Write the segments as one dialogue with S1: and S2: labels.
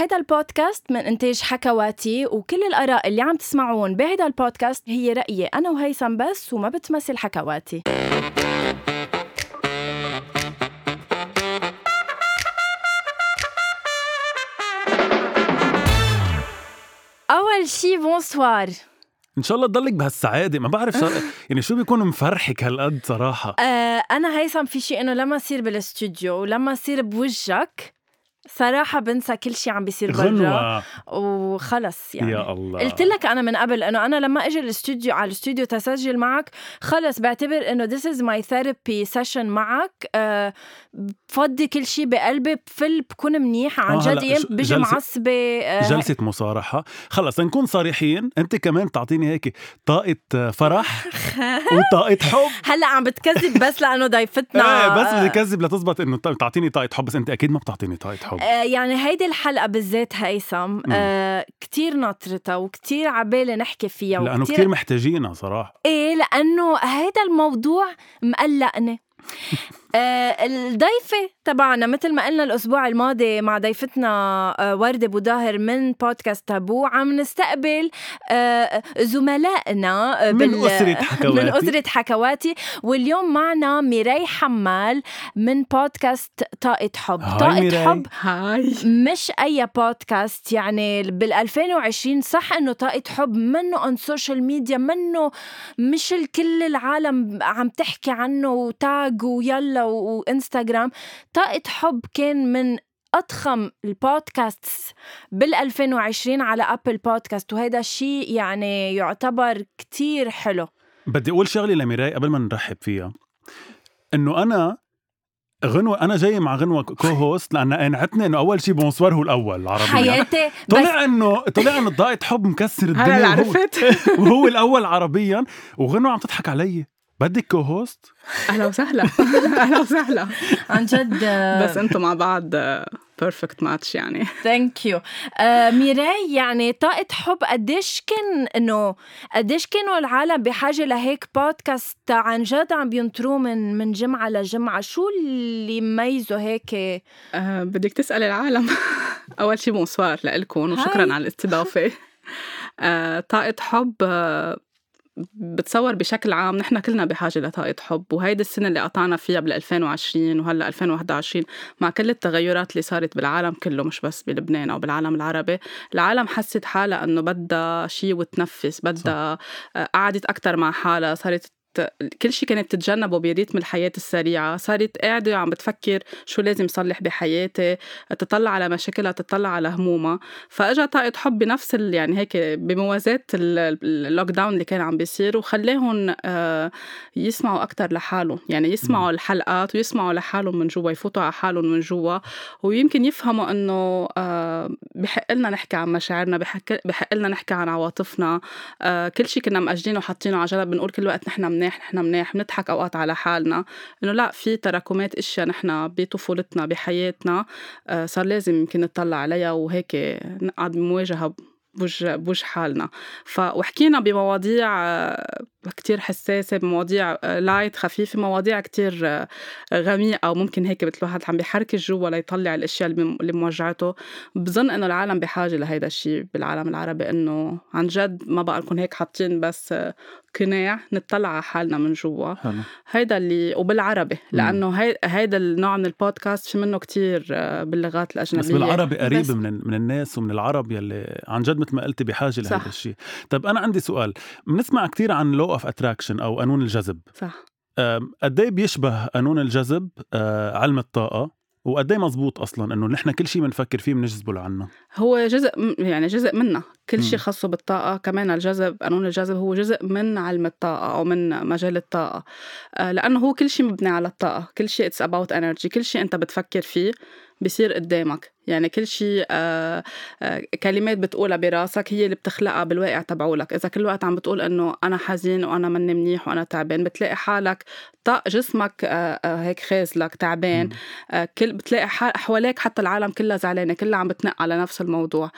S1: هذا البودكاست من إنتاج حكواتي وكل الآراء اللي عم تسمعون بهذا البودكاست هي رأيي أنا وهيثم بس وما بتمثل حكواتي. أول شي bonsoir
S2: إن شاء الله تضلك بهالسعادة ما بعرف صار يعني شو بيكون مفرحك هالقد صراحة؟
S1: آه أنا هيثم في شي إنه لما أصير بالاستوديو ولما أصير بوجهك صراحة بنسى كل شي عم بيصير برا. وخلص يعني.
S2: يا الله.
S1: قلت لك أنا من قبل إنه أنا لما إجي الاستوديو على الاستوديو تسجل معك خلص بعتبر إنه this is my therapy session معك. أه بفضي كل شيء بقلبي بفل بكون منيح عن
S2: آه،
S1: جد. أيام
S2: جلسة-
S1: معصبة أه
S2: جلسة مصارحة. خلص نكون صريحين. أنت كمان تعطيني هيك طاقة فرح وطاقة حب.
S1: هلا عم بتكذب بس لأنه ضيفتنا.
S2: إيه بس
S1: آه،
S2: بدي كذب لتزبط انه تعطيني طاقة حب بس أنت أكيد ما بتعطيني طاقة حب.
S1: آه، يعني هيدي الحلقة بالذات هيثم آه كتير ناطرتها وكتير عبالي نحكي فيها
S2: لأنه
S1: وكتير
S2: كثير محتاجينها صراحة.
S1: إيه لأنه هيدا الموضوع مقلقني. الضيفة تبعنا مثل ما قلنا الأسبوع الماضي مع ضيفتنا آه وردة بوداهر من بودكاست تابو عم نستقبل آه زملائنا آه
S2: من أسرة حكواتي.
S1: من أسرة حكواتي واليوم معنا ميراي حمال من بودكاست طاقة حب طاقة
S2: ميراي.
S1: حب
S3: هاي
S1: مش أي بودكاست يعني بال 2020 صح إنه طاقة حب منه on social media منه مش الكل العالم عم تحكي عنه و tag ويلا وانستغرام طاقة حب كان من أضخم البودكاست بال 2020 على أبل بودكاست وهذا الشيء يعني يعتبر كتير حلو.
S2: بدي أقول شغلة لميراي قبل ما نرحب فيها. إنه أنا غنوة أنا جاي مع غنوة co-host لأن قنعتني إنه أول شيء bonsoir هو الأول عربيا
S1: حياتي بس
S2: طلع إنه طلع إنه طاقة حب مكسر
S3: هلا
S2: الدنيا وهو,
S3: عرفت.
S2: وهو الأول عربيا وغنوة عم تضحك علي. بدك co-host؟
S3: أهلا وسهلا. أهلا وسهلا.
S1: عن جد
S3: بس أنتم مع بعض perfect match يعني.
S1: thank you آه، ميراي يعني طاقة حب قديش كان إنه قديش كانوا العالم بحاجة لهيك بودكاست عن جد عم بينطروه من من جمعة لجمعة. شو اللي يميزه هيك؟
S3: أه بدك تسأل العالم. أول شي بونسوار لإلكم. وشكرا على الاستضافة. أه طاقة حب أه بتصور بشكل عام نحن كلنا بحاجة لطاقة حب وهيدي السنة اللي قطعنا فيها بال 2020 وهلأ 2021 مع كل التغيرات اللي صارت بالعالم كله مش بس بلبنان أو بالعالم العربي العالم حست حالها إنه بدها شيء وتنفس بدها قعدت أكتر مع حالها صارت كل شيء كانت تتجنبه ب rythme الحياة السريعة. صارت قاعدة عم بتفكر شو لازم صلح بحياتي تطلع على مشاكلها تطلع على همومها. فاجا طاقة حب بنفس ال- يعني هيك بموازاة ال- ال lockdown اللي كان عم بيصير وخلاهم يسمعوا أكتر لحالهم. يعني يسمعوا الحلقات ويسمعوا لحالهم من جوا يفوتوا على حالهم من جوا. ويمكن يفهموا إنه آه، بحق لنا نحكي عن مشاعرنا بحق, بحق لنا نحكي عن عواطفنا. آه، كل شيء كنا مأجلينه وحاطينه على جنب. بنقول كل وقت نحن منيح نحن منيح بنضحك أوقات على حالنا. إنه لا في تراكمات إشياء نحن بطفولتنا بحياتنا آه، صار لازم يمكن نطلع عليها وهيك نقعد بمواجهة بوجه بوجه حالنا. ف وحكينا بمواضيع آه، كتير حساسة بمواضيع آه، لايت خفيفة مواضيع كتير آه، غميقة وممكن هيك مثل الواحد عم بيحرك جوا ليطلع الأشياء اللي موجعته بظن إنه العالم بحاجة لهيدا الشيء بالعالم العربي إنه عن جد ما بقى نكون هيك حاطين بس آه، قناع نطلع على حالنا من جوا. هيدا اللي وبالعربي لأنه هي هيدا النوع من البودكاست في منه كتير آه، باللغات الأجنبية.
S2: بس بالعربي قريب
S1: بس-
S2: من من الناس ومن العرب يلي عن جد مثل ما قلتي
S3: بحاجة.
S2: لهذا الشيء طيب أنا عندي سؤال. بنسمع كثير عن law of attraction أو قانون الجذب.
S3: صح.
S2: قد إيه بيشبه قانون الجذب آه، علم الطاقة؟ وقد إيه مزبوط أصلا إنه نحن كل شيء بنفكر فيه بنجذبه لعنا؟
S3: هو جزء يعني جزء منا كل. شيء خاصه بالطاقة كمان الجذب قانون الجذب هو جزء من علم الطاقة أو من مجال الطاقة. آه، لأنه هو كل شيء مبني على الطاقة كل شيء it's about energy كل شيء أنت بتفكر فيه بصير قدامك. يعني كل شيء آه آه كلمات بتقولها براسك هي اللي بتخلقها بالواقع تبعولك. إذا كل وقت عم بتقول إنه أنا حزين وأنا مني منيح وأنا تعبان بتلاقي حالك طاق جسمك آه هيك خازلك تعبان. كل بتلاقي حواليك حتى العالم كلها زعلانة كلها عم بتنق على نفس الموضوع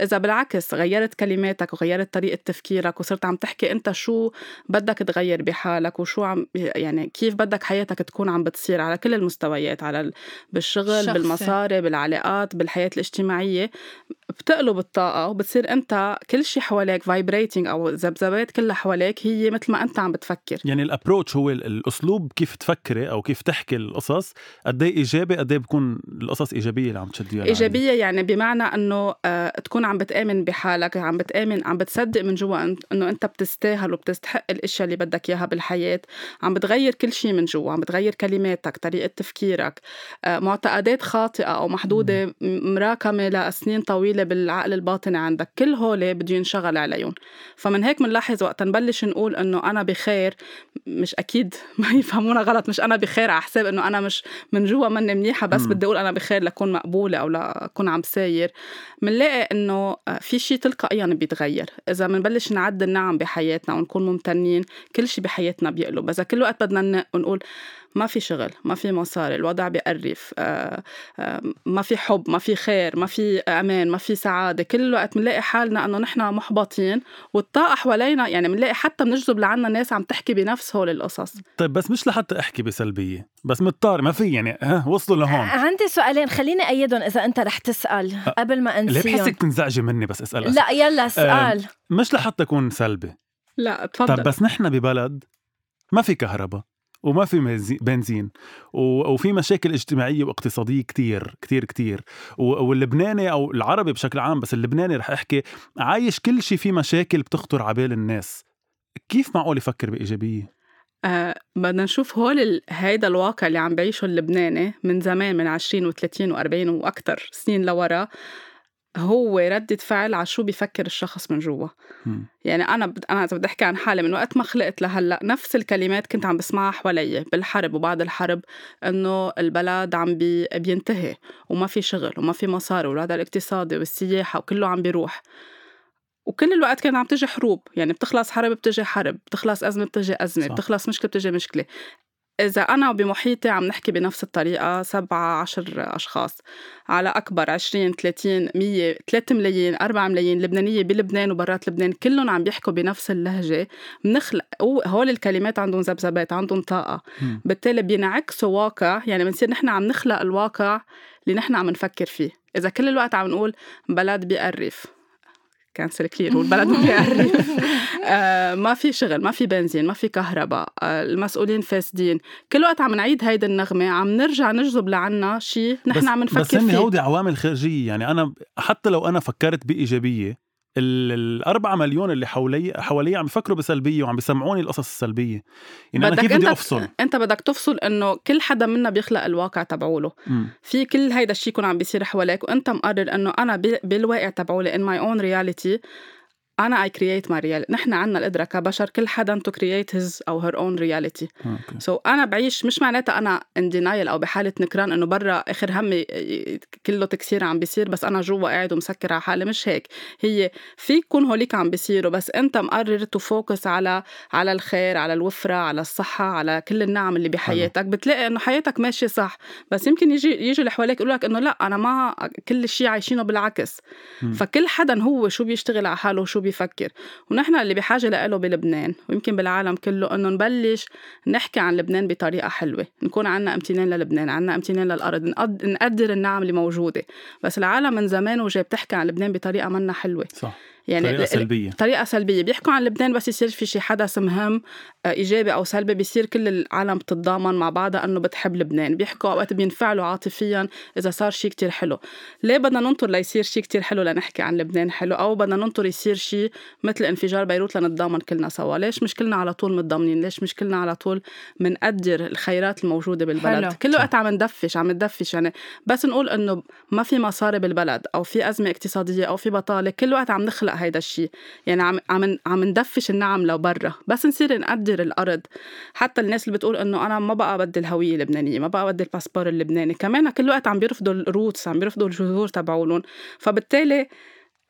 S3: إذا بالعكس غيرت كلماتك وغيرت طريقة تفكيرك وصرت عم تحكي أنت شو بدك تغير بحالك وشو عم يعني كيف بدك حياتك تكون عم بتصير على كل المستويات على ال- بالشغل. بالمصاري بالعلاقات بالحياة الاجتماعية بتقلب الطاقة وبتصير أنت كل شيء حواليك فايبريتنج أو ذبذبات كلها حواليك هي مثل ما أنت عم بتفكر
S2: يعني الابروتش هو ال- الأسلوب كيف تفكري أو كيف تحكي القصص قد إيه إيجابي قد إيه بكون القصص إيجابية اللي عم تشديها.
S3: إيجابية يعني بمعنى أنه آه تكون عم بتآمن بحالك عم بتآمن عم بتصدق من جوا أن- أنه أنت بتستاهل وبتستحق الأشياء اللي بدك إياها بالحياة عم بتغير كل شيء من جوا عم بتغير كلماتك طريقة تفكيرك آه معتقدات خاطئة أو محدودة م- مراكمة لسنين طويلة بالعقل الباطني عندك. كل هول بده ينشغل عليهم. فمن هيك بنلاحظ وقت نبلش نقول إنه أنا بخير. مش أكيد ما يفهمونا غلط. مش أنا بخير على حساب إنه أنا مش من جوا مني منيحة بس. بدي أقول أنا بخير لكون مقبولة أو لكون عم ساير. بنلاقي إنه في شيء تلقائيا بيتغير. إذا بنبلش نعد النعم بحياتنا ونكون ممتنين كل شيء بحياتنا بيقلب. إذا كل وقت بدنا ننق ونقول ما في شغل ما في مصاري الوضع بيقرف آه، آه، ما في حب ما في خير ما في أمان ما في سعادة. كل الوقت بنلاقي حالنا إنه نحن محبطين والطاقة حوالينا يعني بنلاقي حتى بنجذب لعنا ناس عم تحكي بنفس هول القصص.
S2: طيب بس مش لحتى أحكي بسلبية بس مضطر ما في يعني ها وصلوا لهون.
S1: عندي سؤالين خليني أيدهم إذا أنت رح تسأل قبل ما
S2: اللي
S1: أنسيهم.
S2: بحسك تنزعجي مني بس أسأل أسأل.
S1: لا يلا سؤال.
S2: مش لحتى أكون سلبي.
S3: لا تفضل.
S2: طيب بس نحن ببلد ما في كهرباء. وما في بنزي- بنزين وفي مشاكل اجتماعية واقتصادية كتير كتير كتير واللبناني أو العربي بشكل عام بس اللبناني رح أحكي عايش كل شيء فيه مشاكل بتخطر على بال الناس كيف معقول يفكر بإيجابية؟
S3: آه بدنا نشوف هول. هيدا الواقع اللي عم بعيشه اللبناني من زمان من 20 و30 و40 وأكثر سنين لورا هو ردة فعل على شو بيفكر الشخص من جوا. يعني أنا بد... أنا إذا بدي أحكي عن حالي من وقت ما خلقت لهلأ نفس الكلمات كنت عم بسمعها حوالي بالحرب وبعد الحرب إنه البلد عم بي... بينتهي وما في شغل وما في مصاري والوضع الاقتصادي والسياحة وكله عم بيروح وكل الوقت كانت عم تجي حروب يعني بتخلص حرب بتجي حرب بتخلص أزمة بتجي أزمة
S2: صح.
S3: بتخلص مشكلة بتجي مشكلة إذا أنا بمحيطي عم نحكي بنفس الطريقة سبعة عشر أشخاص. على أكبر عشرين ثلاثين مية ثلاثة ملايين أربعة ملايين لبنانية بلبنان وبرات لبنان كلهم عم بيحكوا بنفس اللهجة. بنخلق هو- هول الكلمات عندهم ذبذبات عندهم طاقة.
S2: مم.
S3: بالتالي بينعكسوا واقع يعني بنصير نحن عم نخلق الواقع اللي نحن عم نفكر فيه. إذا كل الوقت عم نقول بلد بيقرف cancel clear والبلد ما بيقرف آه ما في شغل ما في بنزين ما في كهرباء آه المسؤولين فاسدين. كل وقت عم نعيد هيدي النغمة عم نرجع نجذب لعنا شيء
S2: بس
S3: نحن عم نفكر
S2: بس
S3: فيه.
S2: هودي عوامل خارجية يعني أنا حتى لو أنا فكرت بإيجابية ال- الأربعة مليون اللي حوالي حوالي عم يفكروا بسلبية وعم بيسمعوني القصص السلبية يعني أنا كيف بدي أفصل؟
S3: أنت بدك تفصل إنه كل حدا منا بيخلق الواقع تبعوله. في كل هيدا الشيء يكون عم بيصير حواليك وأنت مقرر إنه أنا ب- بالواقع تبعولي in my own reality أنا I create my reality. نحن عنا القدرة كبشر كل حدا to create his أو own reality.
S2: أوكي.
S3: so so, أنا بعيش مش معناتها أنا in denial أو بحالة نكران إنه برا آخر همي كله تكسير عم بيصير بس أنا جوا قاعد ومسكر على حالي. مش هيك. هي في يكون هوليك عم بيصيروا بس أنت مقرر to focus على على الخير على الوفرة على الصحة على كل النعم اللي بحياتك. بتلاقي إنه حياتك ماشية صح بس يمكن يجي يجي اللي حواليك يقول لك إنه لأ أنا ما كل شيء عايشينه بالعكس. فكل حدا هو شو بيشتغل على حاله وشو بيفكر ونحن اللي بحاجة له بلبنان ويمكن بالعالم كله إنه نبلش نحكي عن لبنان بطريقة حلوة. نكون عنا أمتنان للبنان عنا أمتنان للأرض نقد- نقدر النعم اللي موجودة. بس العالم من زمان وجاي بتحكي عن لبنان بطريقة منا حلوة.
S2: صح.
S3: يعني
S2: طريقة سلبية.
S3: طريقة سلبية. بيحكوا عن لبنان بس يصير في شي حدث مهم آه، إيجابي أو سلبي. بيصير كل العالم بتتضامن مع بعضها أنه بتحب لبنان. بيحكوا أوقات بينفعلوا عاطفيا إذا صار شي كتير حلو. ليه بدنا ننطر ليصير شي كتير حلو لنحكي عن لبنان حلو؟ أو بدنا ننطر يصير شي مثل انفجار بيروت لنتضامن كلنا سوا. ليش مش كلنا على طول متضامنين؟ ليش مش كلنا على طول منقدر الخيرات الموجودة بالبلد؟
S1: حلو.
S3: كل وقت عم ندفش عم ندفش. يعني بس نقول إنه ما في مصاري بالبلد أو في أزمة اقتصادية أو في بطالة كل وقت عم نخلق هيدا الشيء يعني عم عم عم ندفش النعم لبرا بس نصير نقدر الأرض. حتى الناس اللي بتقول إنه أنا ما بقى بدي الهوية اللبنانية ما بقى بدي الباسبور اللبناني. كمان كل وقت عم بيرفضوا ال roots عم بيرفضوا الجذور تبعولن فبالتالي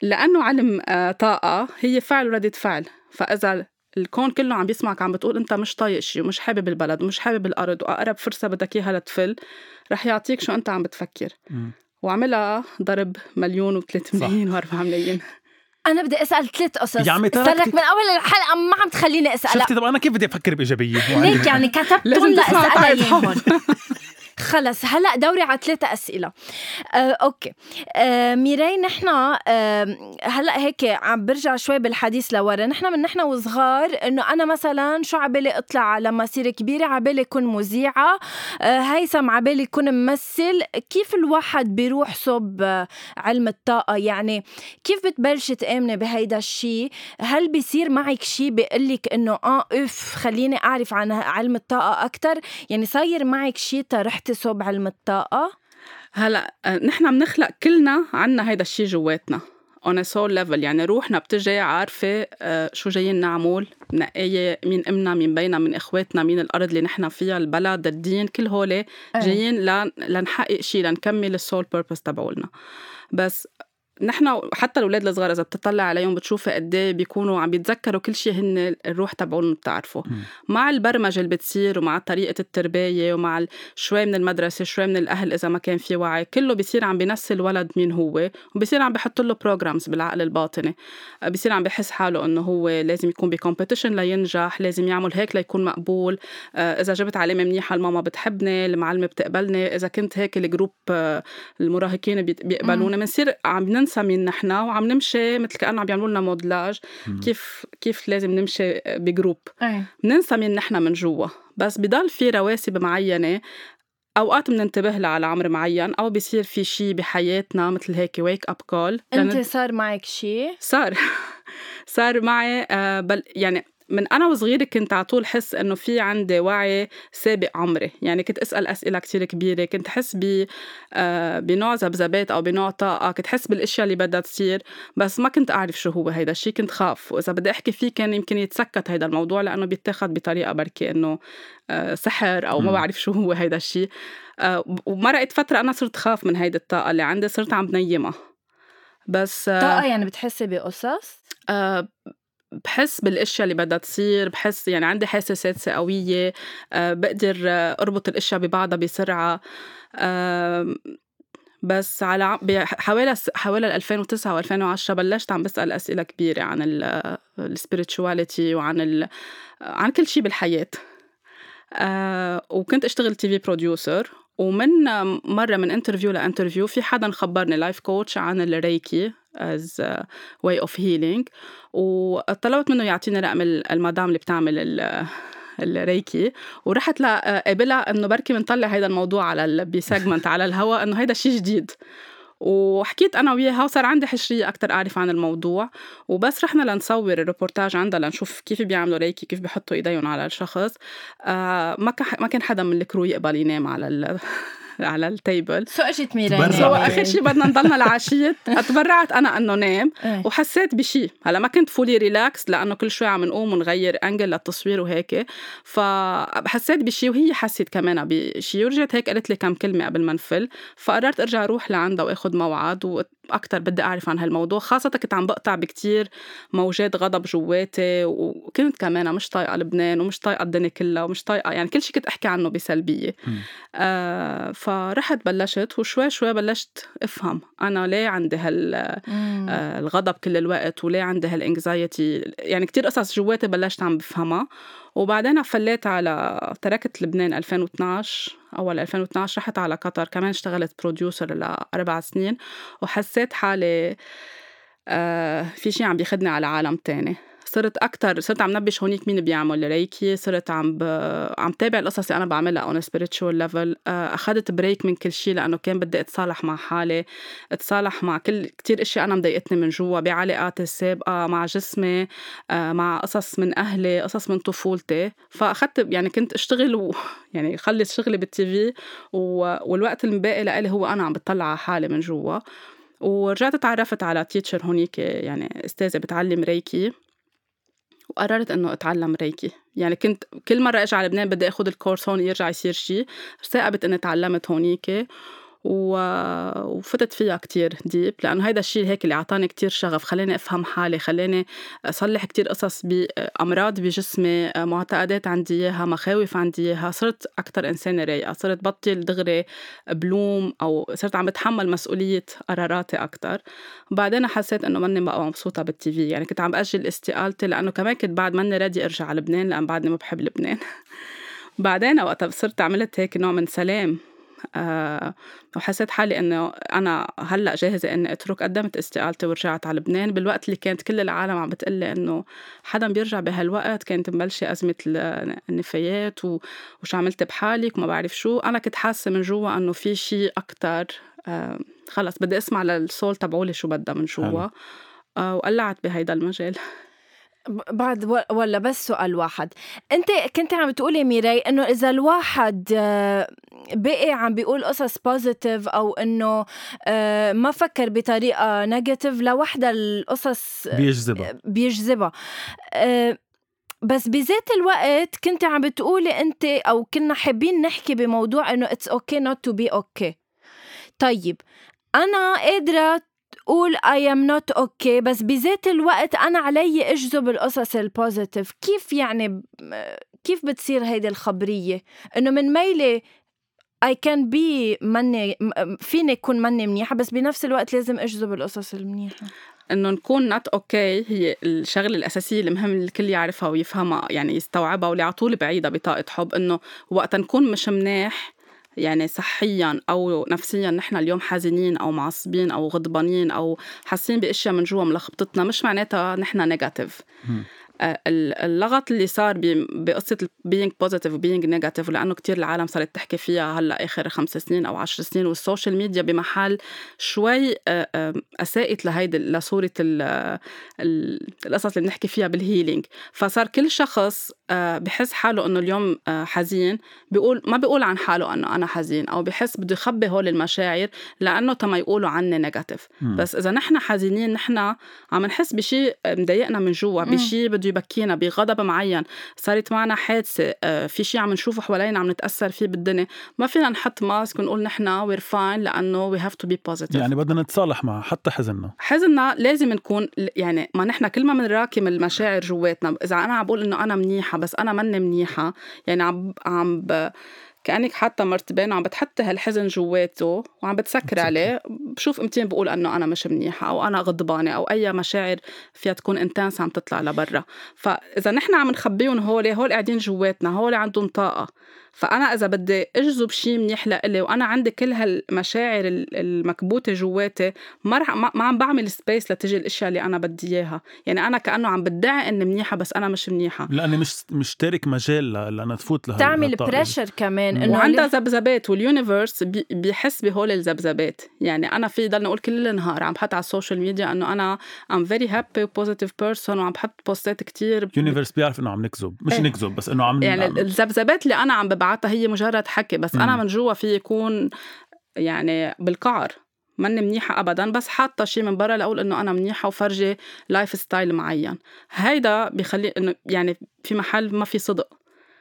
S3: لأنه علم آه، طاقة هي فعل وردة فعل. فإذا الكون كله عم بيسمعك عم بتقول أنت مش طايق شيء ومش حابب البلد ومش حابب الأرض وأقرب فرصة بدك إياها لتفل رح يعطيك شو أنت عم بتفكر. وعملها ضرب مليون وثلاث
S2: صح.
S3: ملايين واربعة ملايين
S1: أنا بدي أسأل ثلاث قصص.
S2: يا عمي
S1: من أول الحلقة ما عم تخليني اسال
S2: شفتي طب أنا كيف بدي أفكر بإيجابية؟
S1: ليك يعني كتبتهم
S3: لازم
S1: خلص هلأ دوري على ثلاثة أسئلة. آه، أوكي. آه، ميراي نحن آه، هلأ هيك عم برجع شوي بالحديث لورا. نحن من نحن وصغار إنه أنا مثلا شو عبالي أطلع لما أصير كبيرة؟ عبالي أكون مذيعة. آه، هيثم عبالي يكون ممثل. كيف الواحد بيروح صوب آه، علم الطاقة؟ يعني كيف بتبلشي تآمني بهيدا الشيء هل بيصير معك شيء بيقلك إنه آه أف خليني أعرف عن علم الطاقة أكتر؟ يعني صاير معك شيء رحتي صوب علم الطاقة
S3: هلأ آه، نحن بنخلق كلنا عنا هيدا الشيء جواتنا on a soul level يعني روحنا بتجي عارفة آه، شو جايين نعمل منقية مين أمنا مين بينا من إخواتنا مين الأرض اللي نحن فيها البلد الدين كل هول جايين لن لنحقق شيء لنكمل ال soul purpose تبعولنا. بس نحن حتى الأولاد الصغار إذا بتطلع عليهم بتشوفي قد إيه بيكونوا عم بيتذكروا كل شيء هن الروح تبعهم بتعرفه. مع البرمجة اللي بتصير ومع طريقة التربية ومع شوي من المدرسة شوي من الأهل إذا ما كان في وعي كله بيصير عم بينسي الولد مين هو وبيصير عم بحط له programs بالعقل الباطني بيصير عم بحس حاله إنه هو لازم يكون ب competition لينجح لازم يعمل هيك ليكون مقبول. آه، إذا جبت علامة منيحة الماما بتحبني المعلمة بتقبلني إذا كنت هيك ال group آه، المراهقين بيقبلوني بنصير عم ننسى مين نحن وعم نمشي مثل كأنه عم بيعملوا لنا modelage كيف كيف لازم نمشي ب group. بننسى مين نحن من جوا بس بضل في رواسب معينة أوقات بننتبه لها على عمر معين أو بيصير في شيء بحياتنا مثل هيك wake up call
S1: أنت صار معك شيء
S3: صار. صار معي آه، بل يعني من أنا وصغيرة كنت على طول حس إنه في عندي وعي سابق عمري. يعني كنت أسأل أسئلة كتير كبيرة كنت حس ب آه، بنوع ذبذبات أو بنوع طاقة كنت حس بالأشياء اللي بدها تصير بس ما كنت أعرف شو هو هيدا الشيء كنت خاف. وإذا بدي أحكي فيه كان يمكن يتسكت هيدا الموضوع لأنه بيتاخد بطريقة بركي إنه آه، سحر أو ما بعرف شو هو هيدا الشيء آه، ومرقت فترة أنا صرت خاف من هيدي الطاقة اللي عندي صرت عم بنيمها بس
S1: طاقة يعني بتحسي بقصص؟
S3: بحس بالاشياء اللي بدها تصير بحس يعني عندي حاسسات قويه أه بقدر أربط الاشياء ببعضها بسرعة بس على حوالي حوالي 2009 و2010 بلشت عم بسأل أسئلة كبيرة عن ال spirituality وعن ال... عن كل شيء بالحياة. أه وكنت أشتغل TV producer ومن مرة من interview ل interview في حدا خبرني life coach عن الريكي. As a way of healing. وطلبت منه يعطيني رقم المدام اللي بتعمل الريكي. ورحت لقابلها إنه بركي بنطلع هذا الموضوع على ب segment على الهواء إنه هيدا شيء جديد. وحكيت أنا وياها وصار عندي حشرية أكثر أعرف عن الموضوع. وبس رحنا لنصور الريبورتاج عندها لنشوف كيف بيعملوا ريكي كيف بيحطوا إيديهم على الشخص. آه ما ما كان حدا من ال crew يقبل ينام على على ال
S1: table. So اجت ميرين
S3: so آخر شيء بدنا نضلنا العشية. تبرعت أنا إنه نام. إيه. وحسيت بشيء هلا ما كنت fully relaxed لأنه كل شوي عم نقوم ونغير angle للتصوير وهيك. فحسيت بشيء وهي حست كمان بشيء ورجعت هيك قالت لي كم كلمة قبل ما نفل. فقررت أرجع أروح لعندها وآخذ موعد. أكثر بدي أعرف عن هالموضوع خاصة كنت عم بقطع بكتير موجات غضب جواتي وكنت كمان مش طايقة لبنان ومش طايقة الدنيا كلها ومش طايقة يعني كل شيء كنت أحكي عنه بسلبية. آه فرحت بلشت وشوي شوي بلشت أفهم أنا ليه عندي هال آه الغضب كل الوقت وليه عندي هال anxiety يعني كتير قصص جواتي بلشت عم بفهمها وبعدين فليت على تركت لبنان 2012 أول 2012 رحت على قطر كمان اشتغلت producer لأربع سنين وحسيت حالي آه في شيء عم بياخدني على عالم تاني. صرت أكثر صرت عم نبش هونيك مين بيعمل ريكي صرت عم ب... عم تابع القصص اللي أنا بعملها on spiritual level أخذت break من كل شيء لأنه كان بدي أتصالح مع حالي أتصالح مع كل كتير إشياء أنا مضايقتني من جوا بعلاقاتي السابقة مع جسمي آه، مع قصص من أهلي قصص من طفولتي. فأخذت يعني كنت أشتغل و... يعني خلص شغلي بال TV و... والوقت الباقي لإلي هو أنا عم بطلع على حالي من جوا. ورجعت تعرفت على teacher هونيك يعني أستاذة بتعلم ريكي. وقررت إنه أتعلم ريكي يعني كنت كل مرة أجي على لبنان بدي اخذ ال course هون يرجع يصير شيء ثاقبة إني تعلمت هونيك. وفتت فيها كتير deep لأنه هيدا الشيء هيك اللي أعطاني كتير شغف خلاني أفهم حالي خلاني أصلح كتير قصص بأمراض بجسمي معتقدات عندي إياها مخاوف عندي إياها صرت أكتر إنسانة رايقة صرت بطل دغري بلوم أو صرت عم بتحمل مسؤولية قراراتي أكتر. وبعدين حسيت إنه ماني بقى مبسوطة بالتي في يعني كنت عم بأجل استقالتي لأنه كمان كنت بعد ماني رادي أرجع على لبنان لأن بعدني ما بحب لبنان. بعدين وقتها صرت عملت هيك نوع من سلام. وحسيت حالي إنه أنا هلأ جاهزة إني أترك. قدمت استقالتي ورجعت على لبنان. بالوقت اللي كانت كل العالم عم بتقلي إنه حدا بيرجع بهالوقت كانت مبلشة أزمة النفايات وشو عملت بحالك وما بعرف شو. أنا كنت حاسة من جوا إنه في شيء أكثر آه خلص بدي أسمع لل soul تبعولي شو بدها من جوا. آه وقلعت بهيدا المجال.
S1: بعد ولا بس سؤال واحد. انت كنت عم تقولي ميراي إنه إذا الواحد آه، بقي عم بيقول قصص positive أو إنه آه، ما فكر بطريقة negative لوحدها القصص
S2: بيجذبها.
S1: بيجذبها. آه، بس بذات الوقت كنت عم بتقولي أنت أو كنا حابين نحكي بموضوع إنه it's okay not to be okay طيب أنا قادرة تقول I am not okay. بس بذات الوقت أنا علي أجذب القصص ال positive كيف يعني كيف بتصير هيدي الخبرية؟ إنه من ميلي I can be مني فيني أكون مني منيحة بس بنفس الوقت لازم أجذب القصص المنيحة.
S3: إنه نكون not okay okay هي الشغلة الأساسية اللي الكل يعرفها ويفهمها يعني يستوعبها واللي على طول بعيدها بطاقة حب إنه وقت نكون مش مناح يعني صحيا أو نفسيا نحن اليوم حزينين أو معصبين أو غضبانين أو حاسين بأشياء من جوا ملخبطتنا مش معناتها نحن negative آه، اللغط اللي صار بقصة being positive و being negative لأنه كتير العالم صارت تحكي فيها هلأ آخر خمس سنين أو عشر سنين وال social media بمحل شوي آه، أساءت لهيدي لصورة القصص اللي بنحكي فيها بال healing فصار كل شخص بحس حاله إنه اليوم حزين. بيقول ما بيقول عن حاله إنه أنا حزين أو بحس بده يخبي هول المشاعر لأنه تما يقولوا عني negative بس إذا نحن حزينين نحن عم نحس بشيء مضايقنا من جوا بشيء بده يبكينا بغضب معين صارت معنا حادثة آه، في شيء عم نشوفه حوالينا عم نتأثر فيه بالدنيا. ما فينا نحط mask ونقول نحن we're fine لأنه we have to be positive
S2: يعني بدنا نتصالح معه حتى حزننا.
S3: حزننا لازم نكون يعني ما نحن كل ما بنراكم المشاعر جواتنا إذا أنا عم بقول إنه أنا منيحة بس أنا مني منيحة. يعني عم عم ب... كأنك حاطة مرتبين وعم بتحطي هالحزن جواته وعم بتسكر عليه. بشوف امتين بقول إنه أنا مش منيحة أو أنا غضبانة أو أي مشاعر فيها تكون intense عم تطلع لبرا. فإذا نحن عم نخبيهم هول هول قاعدين جواتنا هول عندهم طاقة. فأنا إذا بدي أجذب شيء منيح لإلي وأنا عندي كل هالمشاعر المكبوتة جواتي ما رح ما عم بعمل space لتجي الأشياء اللي أنا بدي إياها. يعني أنا كأنه عم بدعي إني منيحة بس أنا مش منيحة.
S2: لأني مش مش تارك مجال لأنا تفوت لها
S1: تعمل pressure كمان
S3: إنه وعندها ذبذبات وال universe بيحس بهول الذبذبات. يعني أنا في ضل نقول كل النهار عم بحط على ال social media إنه أنا I'm very happy و positive person وعم بحط posts ات كتير.
S2: universe بيعرف إنه عم نكذب. مش إيه. نكذب بس إنه عم
S3: يعني الذبذبات اللي أنا عم ببعتها هي مجرد حكي بس م. أنا من جوا في يكون يعني بالقعر. ماني منيحة أبدا بس حاطة شيء من برا لأقول إنه أنا منيحة وفرجي lifestyle معين. هيدا بيخلي إنه يعني في محل ما في صدق.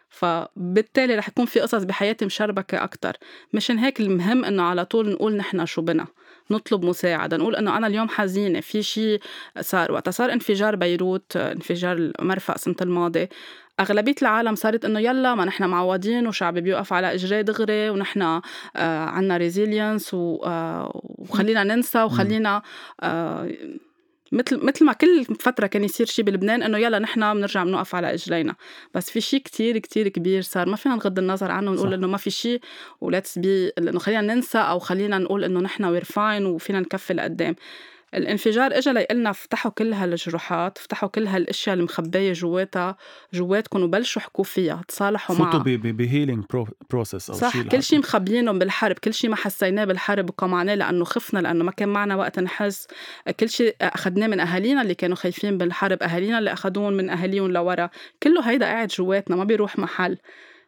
S3: فبالتالي رح يكون في قصص بحياتي مشربكة أكتر. مشان هيك المهم إنه على طول نقول نحن شو بنا نطلب مساعدة. نقول إنه أنا اليوم حزينة. في شيء صار وقت صار انفجار بيروت انفجار المرفأ سنة الماضي أغلبية العالم صارت إنه يلا ما نحن معودين وشعب بيوقف على إجري دغري ونحن آه عنا resilience آه وخلينا ننسى وخلينا آه مثل مثل ما كل فترة كان يصير شيء بلبنان إنه يلا نحن بنرجع بنوقف على إجرينا. بس في شيء كتير كتير كبير صار ما فينا نغض النظر عنه ونقول إنه ما في شيء و let's be إنه خلينا ننسى أو خلينا نقول إنه نحن we're fine وفينا نكفي لقدام. الانفجار اجى ليقلنا افتحوا كل هالجروحات افتحوا كل هالأشياء المخبية جواتها جواتكم وبلشوا حكوا فيها تصالحوا معها.
S2: فوتوا ب healing process
S3: أو صح كل شيء مخبيينهم بالحرب كل شيء ما حسيناه بالحرب وقمعناه لأنه خفنا لأنه ما كان معنا وقت نحس. كل شيء اخذناه من أهالينا اللي كانوا خايفين بالحرب أهالينا اللي اخذوهم من أهاليهم لورا. كله هيدا قاعد جواتنا ما بيروح محل.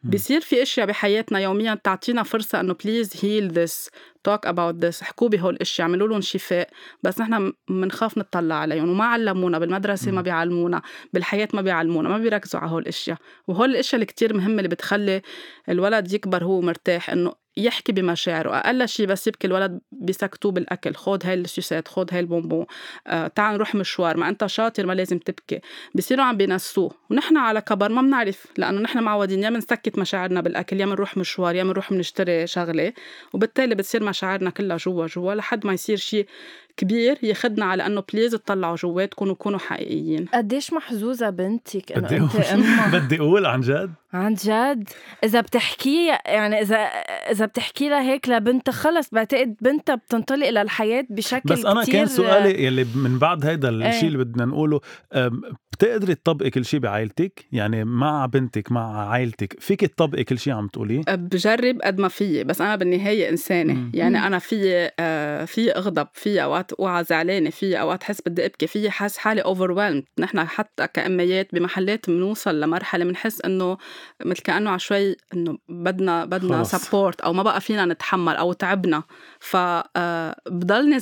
S3: بصير في أشياء بحياتنا يوميا تعطينا فرصة إنه please heal this talk about this احكوا بهول الاشياء اعملوا لهم شفاء. بس نحن بنخاف نطلع عليهم وما علمونا بالمدرسة ما بيعلمونا بالحياة ما بيعلمونا ما بيركزوا على هول الاشياء وهول الإشياء اللي كتير مهمة اللي بتخلي الولد يكبر هو مرتاح إنه يحكي بمشاعره. أقل شيء بس يبكي الولد بيسكتوه بالأكل. خود هاي السوسات خود هاي البونبون. آه تعال نروح مشوار. ما أنت شاطر ما لازم تبكي. بصيروا عم بينسوه. ونحن على كبر ما بنعرف لأنه نحن معودين يا بنسكت مشاعرنا بالأكل يا بنروح مشوار يا بنروح بنشتري شغلة. وبالتالي بتصير مشاعرنا كلها جوا جوا لحد ما يصير شيء كبير ياخدنا على إنه بليز تطلعوا جواتكم وكونوا حقيقيين.
S1: قديش محظوظة بنتك إنه
S2: بدي
S1: أنت
S2: أقول
S1: أمها؟
S2: بدي أقول عن جد
S1: عن جد إذا بتحكي يعني إذا إذا بتحكي لها هيك لبنتها خلص بعتقد بنتها بتنطلق للحياه بشكل
S2: بس أنا
S1: كتير
S2: كان سؤالي يلي من بعد هيدا الشيء
S1: إيه.
S2: اللي بدنا نقوله بتقدري تطبقي كل شيء بعائلتك يعني مع بنتك مع عائلتك فيك تطبقي كل شيء عم تقوليه
S3: بجرب قد ما فيي بس أنا بالنهاية إنسانة
S2: مم.
S3: يعني
S1: مم.
S3: أنا في آه في أغضب في أوقات أوعى زعلانة في أوقات حس بدي أبكي في حس حالي over نحن حتى كأميات بمحلات بنوصل لمرحلة بنحس إنه مثل كأنه على شوي إنه بدنا بدنا. support أو ما بقى فينا نتحمل أو تعبنا. ف آه،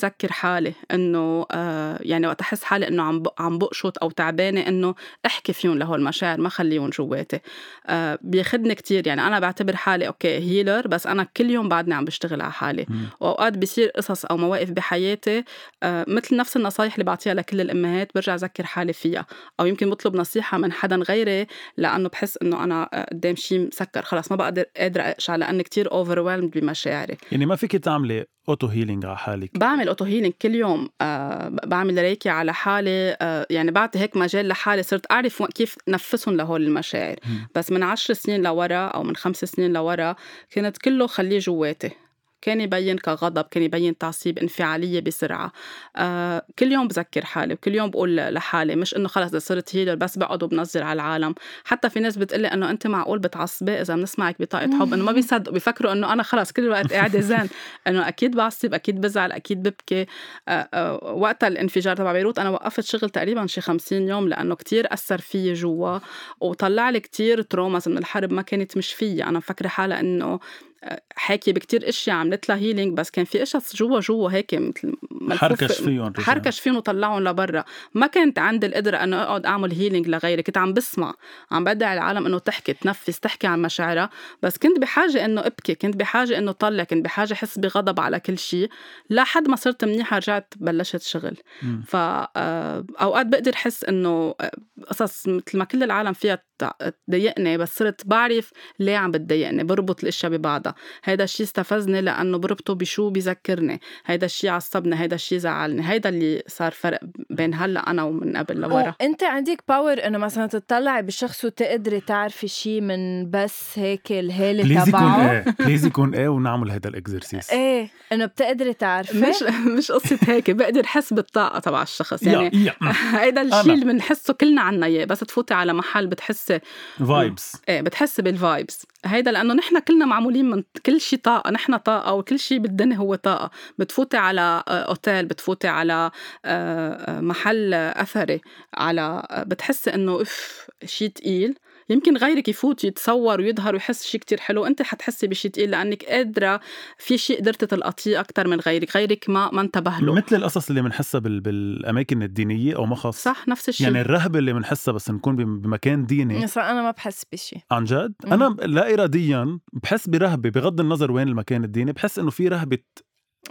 S3: أذكر حالي إنه آه، يعني وقت أحس حالي إنه عم عم بقشط أو تعبانة إنه أحكي فيهم لهول المشاعر ما خليهم جواتي آه، بياخدني كتير. يعني أنا بعتبر حالي okay healer بس أنا كل يوم بعدني عم بشتغل على حالي. وأوقات بيصير قصص أو مواقف بحياتي مثل نفس النصايح اللي بعطيها لكل الأمهات برجع أذكر حالي فيها. أو يمكن بطلب نصيحة من حدا غيري لأنه بحس إنه أنا قدام شيء مسكر خلص ما بقدر قادرة اقشع لاني كتير over بمشاعري.
S2: يعني ما فيك تعملي auto healing على حالك؟
S3: بعمل auto healing كل يوم آه بعمل ريكي على حالي آه يعني بعطي هيك مجال لحالي صرت أعرف كيف نفسهم لهول المشاعر. بس من عشر سنين لورا أو من خمس سنين لورا كنت كله خليه جواتي. كان يبين كغضب كان يبين تعصيب انفعالية بسرعة. آه كل يوم بذكر حالي وكل يوم بقول لحالي مش إنه خلص صرت هيلر بس بقعد وبنزل على العالم. حتى في ناس بتقلي إنه أنت معقول بتعصبي إذا بنسمعك بطاقة حب إنه ما بيصدقوا بيفكروا إنه أنا خلص كل الوقت قاعدة زين. إنه أكيد بعصب أكيد بزعل أكيد ببكي. آه آه وقتها الانفجار تبع بيروت أنا وقفت شغل تقريبا شي 50 يوم لأنه كتير أثر فيي جوا. وطلع لي كتير traumas من الحرب ما كانت مش فيي. أنا مفكرة حالها إنه حاكي بكتير إشياء عملت لها healing بس كان في قصص جوا جوا هيك مثل
S2: حركش فيهم.
S3: حركش فيهم وطلعهم لبرا ما كانت عندي القدرة إنه أقعد أعمل healing لغيري كنت عم بسمع عم بدعي العالم إنه تحكي تنفس تحكي عن مشاعرها بس كنت بحاجة إنه أبكي كنت بحاجة إنه طلع كنت بحاجة أحس بغضب على كل شيء لحد ما صرت منيحة رجعت بلشت شغل
S2: مم.
S3: فأوقات بقدر أحس إنه آه، قصص مثل ما كل العالم فيها تضايقني بس صرت بعرف ليه عم بتضايقني بربط الإشياء ببعضها. هيدا الشيء استفزني لأنه بربطه بشو بيذكرني هيدا الشيء عصبني هيدا الشيء زعلني. هيدا اللي صار فرق بين هلأ أنا ومن قبل لورا.
S1: أنت عندك power إنه مثلا تطلعي بالشخص وتقدري تعرفي شيء من بس هيك الهاله
S2: please يكون
S1: تبعه.
S2: إيه please يكون إيه ونعمل هذا ال
S1: exercise إيه إنه بتقدري تعرفي.
S3: مش مش قصة هيك بقدر حس بالطاقة تبع الشخص. يعني هيدا الشيء. اللي بنحسه كلنا عنا إياه بس تفوتي على محل بتحسي
S2: vibes
S3: إيه بتحس بال vibes هيدا لأنه نحن كلنا معمولين من كل شيء طاقة نحن طاقة وكل شيء بالدنيا هو طاقة. بتفوتي على آه، أوتيل بتفوتي على آه، آه، محل أثري على بتحسي إنه اف شيء تقيل. يمكن غيرك يفوت يتصور ويظهر ويحس شيء كتير حلو انت حتحسي بشيء تقيل لأنك قادرة في شيء قدرتي تلقطيه أكثر من غيرك غيرك ما ما انتبه له.
S2: مثل القصص اللي بنحسها بال... بالأماكن الدينية أو ما خاص.
S3: صح نفس الشيء
S2: يعني الرهبه اللي بنحسها بس نكون بم- بمكان ديني.
S1: مثلا أنا ما بحس بشيء
S2: عن جد. أنا لا اراديا بحس برهبه بغض النظر وين المكان الديني بحس إنه في
S1: رهبة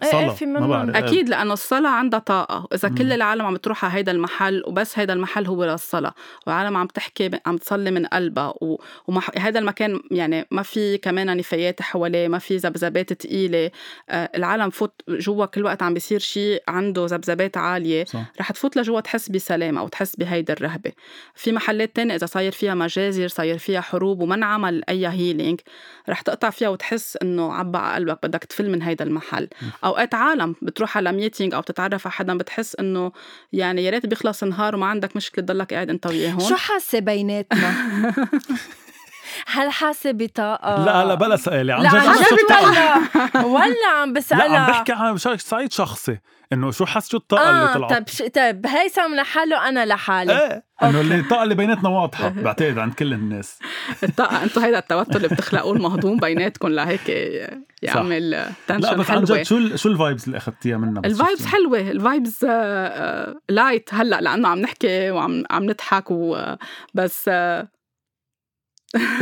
S2: صلاة
S1: في
S2: ما. بعرف.
S3: أكيد لأنه الصلاة عندها طاقة. واذا
S2: مم.
S3: كل العالم عم تروح على هيدا المحل وبس هيدا المحل هو للصلاة. والعالم عم تحكي عم تصلي من قلبها. و... ومح... هيدا المكان يعني ما في كمان نفايات حواليه ما في ذبذبات تقيلة. آه العالم فوت جوا كل وقت عم بيصير شيء عنده ذبذبات عالية
S2: صح.
S3: رح تفوت لجوا تحس بسلام أو تحس بهيدا الرهبة. في محلات تانية إذا صاير فيها مجازر صاير فيها حروب وما انعمل أي healing رح تقطع فيها وتحس إنه عبى على قلبك بدك تفل من هيدا المحل. أوقات عالم بتروح على meeting أو بتتعرف على حدا بتحس إنه يعني يا ريت بيخلص نهار وما عندك مشكلة تضلك قاعد أنت وياهم
S1: شو حاسة بيناتنا؟ هل حاسة بطاقة؟
S2: لا لا بلا سؤالي عن
S1: لا
S2: جد
S1: عن
S2: شو
S1: جد
S2: الطاقة؟
S1: ولا ولا عم بسألها.
S2: لا عم بحكي عن شا- صعيد شخصي إنه شو حس شو الطاقة اللي
S1: آه
S2: طلعت؟
S1: طيب ش... طيب هيثم لحاله أنا لحالي.
S2: إيه إنه اللي الطاقة اللي بيناتنا واضحة بعتقد عند كل الناس.
S3: الطاقة أنتم هيدا التوتر اللي بتخلقوه المهضوم بيناتكم لهيك يعمل
S2: لا
S3: tension
S2: بس عن جد شو ال- شو ال vibes اللي أخذتيها منا بس
S3: ال
S2: vibes؟
S3: حلوة. ال vibes light هلأ لأنه عم نحكي وعم عم نضحك و بس آه،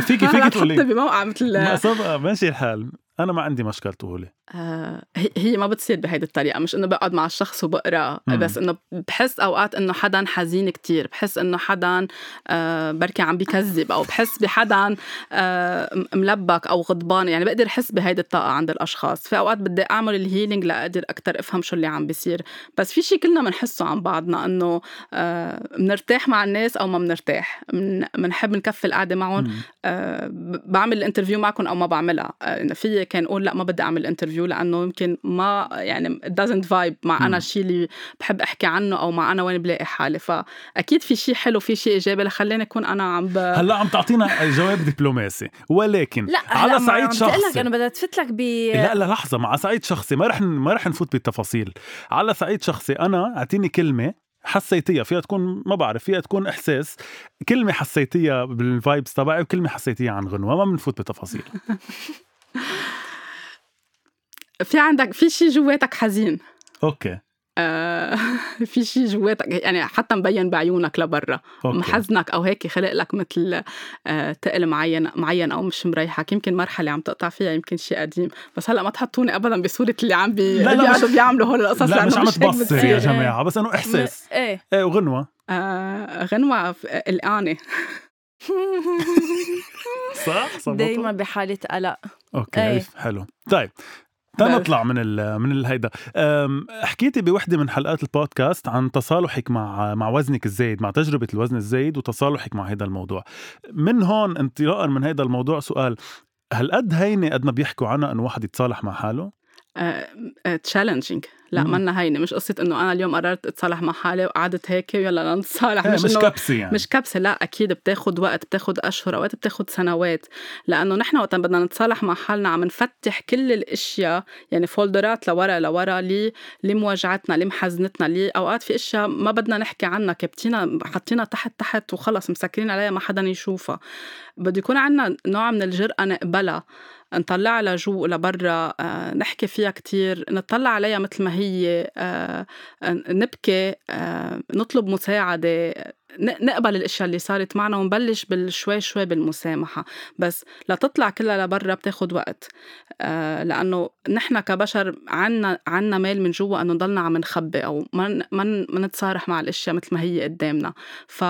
S2: فيكي فيكي تقولي.
S3: بموقع مثل
S2: ما ماشي الحال. أنا ما عندي مشكل طولي
S3: آه هي ما بتصير بهيدي الطريقة مش إنه بقعد مع الشخص وبقرأ
S2: مم.
S3: بس إنه بحس أوقات إنه حدا حزين كتير بحس إنه حدا آه بركي عم بيكذب أو بحس بحدا آه ملبك أو غضبان يعني بقدر أحس بهيدي الطاقة عند الأشخاص. في أوقات بدي أعمل ال healing لأقدر أكتر أفهم شو اللي عم بيصير. بس في شي كلنا بنحسه عن بعضنا إنه آه بنرتاح مع الناس أو ما بنرتاح بنحب نكفي القعدة معهم. آه، بعمل ال interview معكم أو ما بعملها. آه، في كان أقول لا ما بدي أعمل interview لأنه يمكن ما يعني doesn't vibe مع
S2: مم.
S3: أنا الشيء اللي بحب أحكي عنه أو مع أنا وين بلاقي حالي. فأكيد في شيء حلو في شيء إيجابي لخليني أكون أنا عم ب...
S2: هلأ عم تعطينا جواب دبلوماسي. ولكن
S1: لا
S2: على صعيد شخصي.
S1: أنا بدي تفت لك ب
S2: لا لا لحظة مع صعيد شخصي ما رح ما رح نفوت بالتفاصيل. على صعيد شخصي أنا أعطيني كلمة حسيتيها فيها تكون ما بعرف فيها تكون إحساس. كلمة حسيتيها بال vibes تبعي وكلمة حسيتيها عن غنوة ما بنفوت بتفاصيل
S3: في عندك في شيء جواتك حزين.
S2: okay.
S3: آه، في شيء جواتك يعني حتى مبين بعيونك لبرا. محزنك أو هيك خلق لك مثل آه، تقل معين معين أو مش مريحك. يمكن مرحلة عم تقطع فيها يمكن شيء قديم. بس هلأ ما تحطوني ابدا بصورة اللي عم بي
S2: لا، لا، مش-
S3: بيعملوا هول القصص
S2: لا مش عم تبصر. يا جماعة بس إنه إحساس.
S1: إيه.
S2: إيه وغنوة.
S3: آه، غنوة في- قلقانه
S2: صح؟ صح
S1: دايما بحالة قلق.
S2: okay
S1: إيه.
S2: ألف حلو. طيب. تنطلع من ال من الهيدا. حكيتي بوحدة من حلقات البودكاست عن تصالحك مع مع وزنك الزايد مع تجربة الوزن الزايد وتصالحك مع هذا الموضوع. من هون انطلاقا من هذا الموضوع سؤال هل قد هينة قد ما بيحكوا عنها إنه واحد يتصالح مع حاله؟
S3: challenging لا. منا هينه مش قصة إنه أنا اليوم قررت أتصالح مع حالي وقعدت هيك ويلا نتصالح.
S2: إيه،
S3: مش,
S2: مش كبسة يعني.
S3: مش كبسة لا أكيد بتاخد وقت بتاخد أشهر أوقات بتاخد سنوات. لأنه نحن وقت بدنا نتصالح مع حالنا عم نفتح كل الأشياء يعني فولدرات لورا لورا لي لموجعتنا لمحزنتنا لي أوقات في أشياء ما بدنا نحكي عنها كبتينا حطينا تحت تحت وخلص مسكرين عليها ما حدا يشوفها. بده يكون عنا نوع من الجرأة نقبلها. نطلعها لجو لبرا آه، نحكي فيها كتير نطلع عليها مثل ما هي آه، نبكي آه، نطلب مساعدة نقبل الأشياء اللي صارت معنا ونبلش بالشوي شوي بالمسامحة. بس لتطلع كلها لبرا بتاخد وقت لأنه نحن كبشر عنا عنا ميل من جوا إنه نضلنا عم نخبي أو ما ما نتصارح مع الأشياء مثل ما هي قدامنا. ف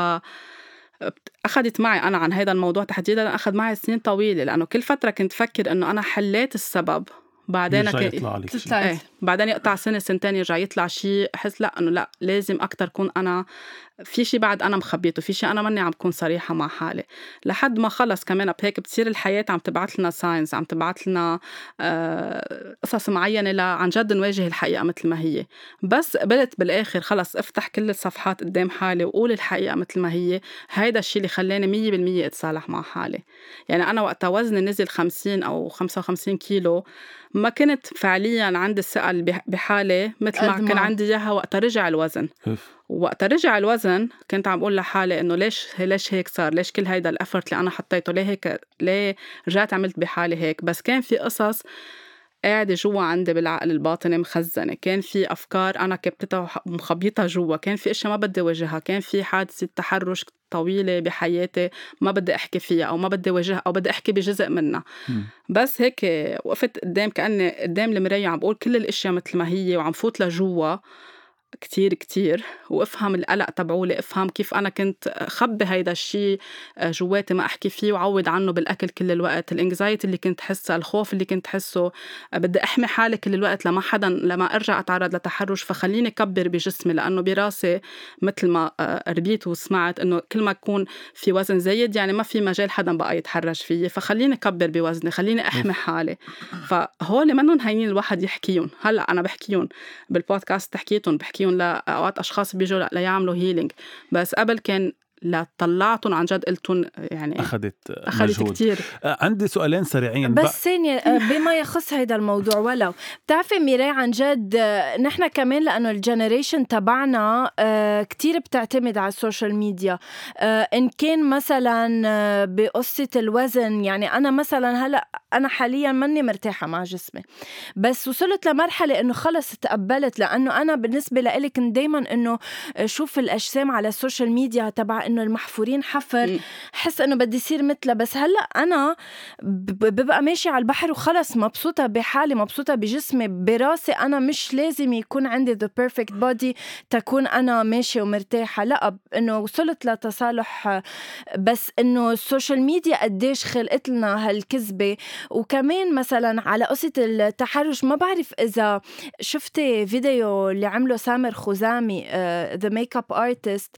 S3: أخذت معي أنا عن هذا الموضوع تحديدا أخذ معي سنين طويلة لأنه كل فترة كنت فكر إنه أنا حليت السبب بعدين
S2: يرجع
S3: كان-
S2: يطلع عليك.
S3: إيه بعدين يقطع سنة سنتين يرجع يطلع شيء احس لا إنه لا لازم أكثر كون أنا في شيء بعد أنا مخبيته في شيء أنا ماني عم بكون صريحة مع حالي. لحد ما خلص كمان بهيك بتصير الحياة عم تبعث لنا ساينز عم تبعث لنا آه، قصص معينة لعن جد نواجه الحقيقة مثل ما هي. بس قبلت بالآخر خلص افتح كل الصفحات قدام حالي وقول الحقيقة مثل ما هي. هيدا الشيء اللي خلاني 100% أتصالح مع حالي. يعني أنا وقتها وزني نزل 50 أو 55 كيلو ما كنت فعليا عندي الثقه بحالي مثل ما. كان عندي إياها وقت رجع الوزن. وقت رجع الوزن كنت عم بقول لحالي إنه ليش ليش هيك صار ليش كل هيدا الافورت اللي أنا حطيته ليه هيك ليه رجعت عملت بحالي هيك بس كان في قصص قاعدة جوا عندي بالعقل الباطني مخزنة. كان في أفكار أنا كبتتها ومخبيتها جوا. كان في أشياء ما بدي واجهها كان في حادثة تحرش طويلة بحياتي ما بدي أحكي فيها أو ما بدي واجهها أو بدي أحكي بجزء منها.
S2: مم.
S3: بس هيك وقفت قدام كأني قدام المراية عم بقول كل الأشياء مثل ما هي وعم فوت لجوا. كتير كتير وأفهم القلق تبعولي افهم كيف أنا كنت خبي هيدا الشيء جواتي ما أحكي فيه وعود عنه بالأكل كل الوقت. الإنكزايتي اللي كنت حسها الخوف اللي كنت حسه بدي أحمي حالي كل الوقت لما حدا لما أرجع أتعرض لتحرش فخليني كبر بجسمي لأنه براسي مثل ما آه، ربيت وسمعت إنه كل ما يكون في وزن زايد يعني ما في مجال حدا بقى يتحرش فيي. فخليني كبر بوزني خليني أحمي حالي. فهول منهم هينين الواحد يحكيهم هلأ أنا بحكيهم بالبودكاست حكيتهم بحكيهم لاوقات أشخاص بيجوا ليعملوا هيلينج بس قبل كان لا طلعتهم عن جد قلتهم يعني أخذت
S2: أخذت
S3: كتير.
S2: آه، عندي سؤالين سريعين.
S1: بس ثانية آه، بما يخص هيدا الموضوع ولو بتعرفي ميراي عن جد آه، نحن كمان لأنه ال generation تبعنا كتير بتعتمد على ال social media. إن كان مثلا بقصة الوزن يعني أنا مثلا هلأ أنا حاليا ماني مرتاحة مع جسمي. بس وصلت لمرحلة إنه خلص تقبلت لأنه أنا بالنسبة لإلي كنت دايما إنه شوف الأجسام على ال social media تبع إنه المحفورين حفر. حس إنه بدي يصير مثلها بس هلأ أنا ببقى ماشي على البحر وخلص مبسوطة بحالي مبسوطة بجسمي براسي أنا مش لازم يكون عندي the perfect body تكون أنا ماشية ومرتاحة. لأ إنه وصلت لتصالح. بس إنه ال social media قديش خلقت لنا هالكذبة. وكمان مثلا على قصة التحرش ما بعرف إذا شفتي فيديو اللي عمله سامر خزامي the makeup artist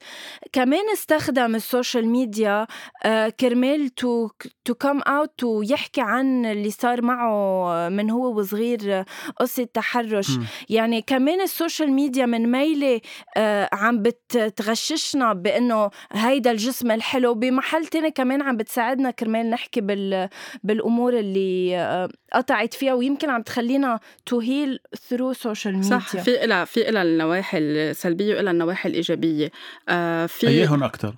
S1: كمان استخدم ال social media آه، كرمال to to come out ويحكي عن اللي صار معه من هو وصغير آه، قصة تحرش.
S2: مم.
S1: يعني كمان ال social media من ميلة آه، عم بتغششنا بإنه هيدا الجسم الحلو. بمحل تاني كمان عم بتساعدنا كرمال نحكي بال بالأمور اللي قطعت فيها ويمكن عم تخلينا to heal through social media
S3: صح في إلها في إلها النواحي السلبية وإلها النواحي الإيجابية. آه في
S2: اياهم أكثر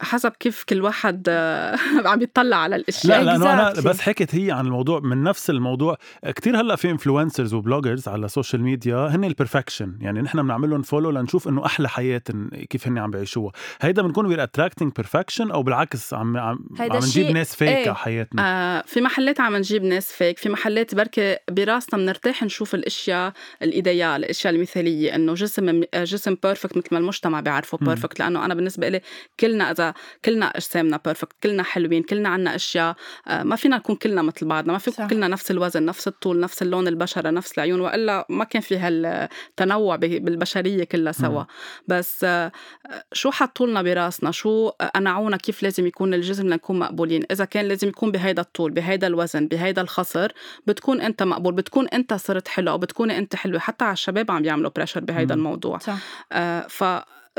S3: حسب كيف كل واحد آه، عم يطلع على الأشياء
S2: لا لأنه
S1: أنا.
S2: بس حكت هي عن الموضوع من نفس الموضوع كتير هلأ في influencers و bloggers على ال social media هن ال perfection يعني نحن بنعمل لهم follow لنشوف إنه أحلى حياه كيف هن عم بيعيشوها هيدا بنكون we're attracting perfection أو بالعكس عم عم, عم نجيب ناس fake
S1: إيه.
S2: على حياتنا
S3: آه في محلات عم نجيب ناس fake في محلات بركي براسنا بنرتاح نشوف الأشياء ال idéal الأشياء المثالية إنه جسم جسم perfect مثل ما المجتمع بيعرفه. perfect لأنه أنا بالنسبة لي كلنا إذا كلنا أجسامنا perfect كلنا حلوين كلنا عنا أشياء آه ما فينا نكون كلنا مثل بعضنا ما في
S1: صح.
S3: كلنا نفس الوزن نفس الطول نفس اللون البشرة نفس العيون وإلا ما كان في هالتنوع بالبشرية كلها سوا
S2: مم.
S3: بس آه، شو حطوا لنا براسنا شو قنعونا كيف لازم يكون الجسم لنكون مقبولين إذا كان لازم يكون بهيدا الطول بهيدا الوزن بهيدا الخصر بتكون أنت مقبول بتكون أنت صرت حلو أو بتكوني أنت حلوة حتى على الشباب عم بيعملوا pressure بهيدا. الموضوع
S1: صح
S3: آه ف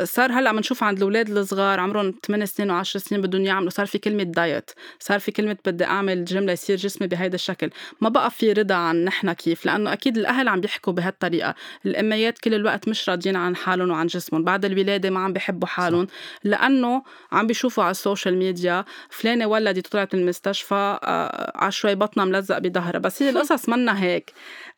S3: صار هلأ بنشوف عند الأولاد الصغار عمرهم 8 سنين و10 سنين بدهم يعملوا صار في كلمة diet صار في كلمة بدي أعمل جيم ليصير جسمي بهيدا الشكل. ما بقى في رضا عن نحن كيف لأنه أكيد الأهل عم بيحكوا بهالطريقة. الأميات كل الوقت مش راضيين عن حالهم وعن جسمهم بعد الولادة ما عم بيحبوا حالهم لأنه عم بيشوفوا على ال social media فلانة ولدت طلعت من المستشفى آه، على شوي بطنها ملزق بظهرها. بس هي القصص منا هيك.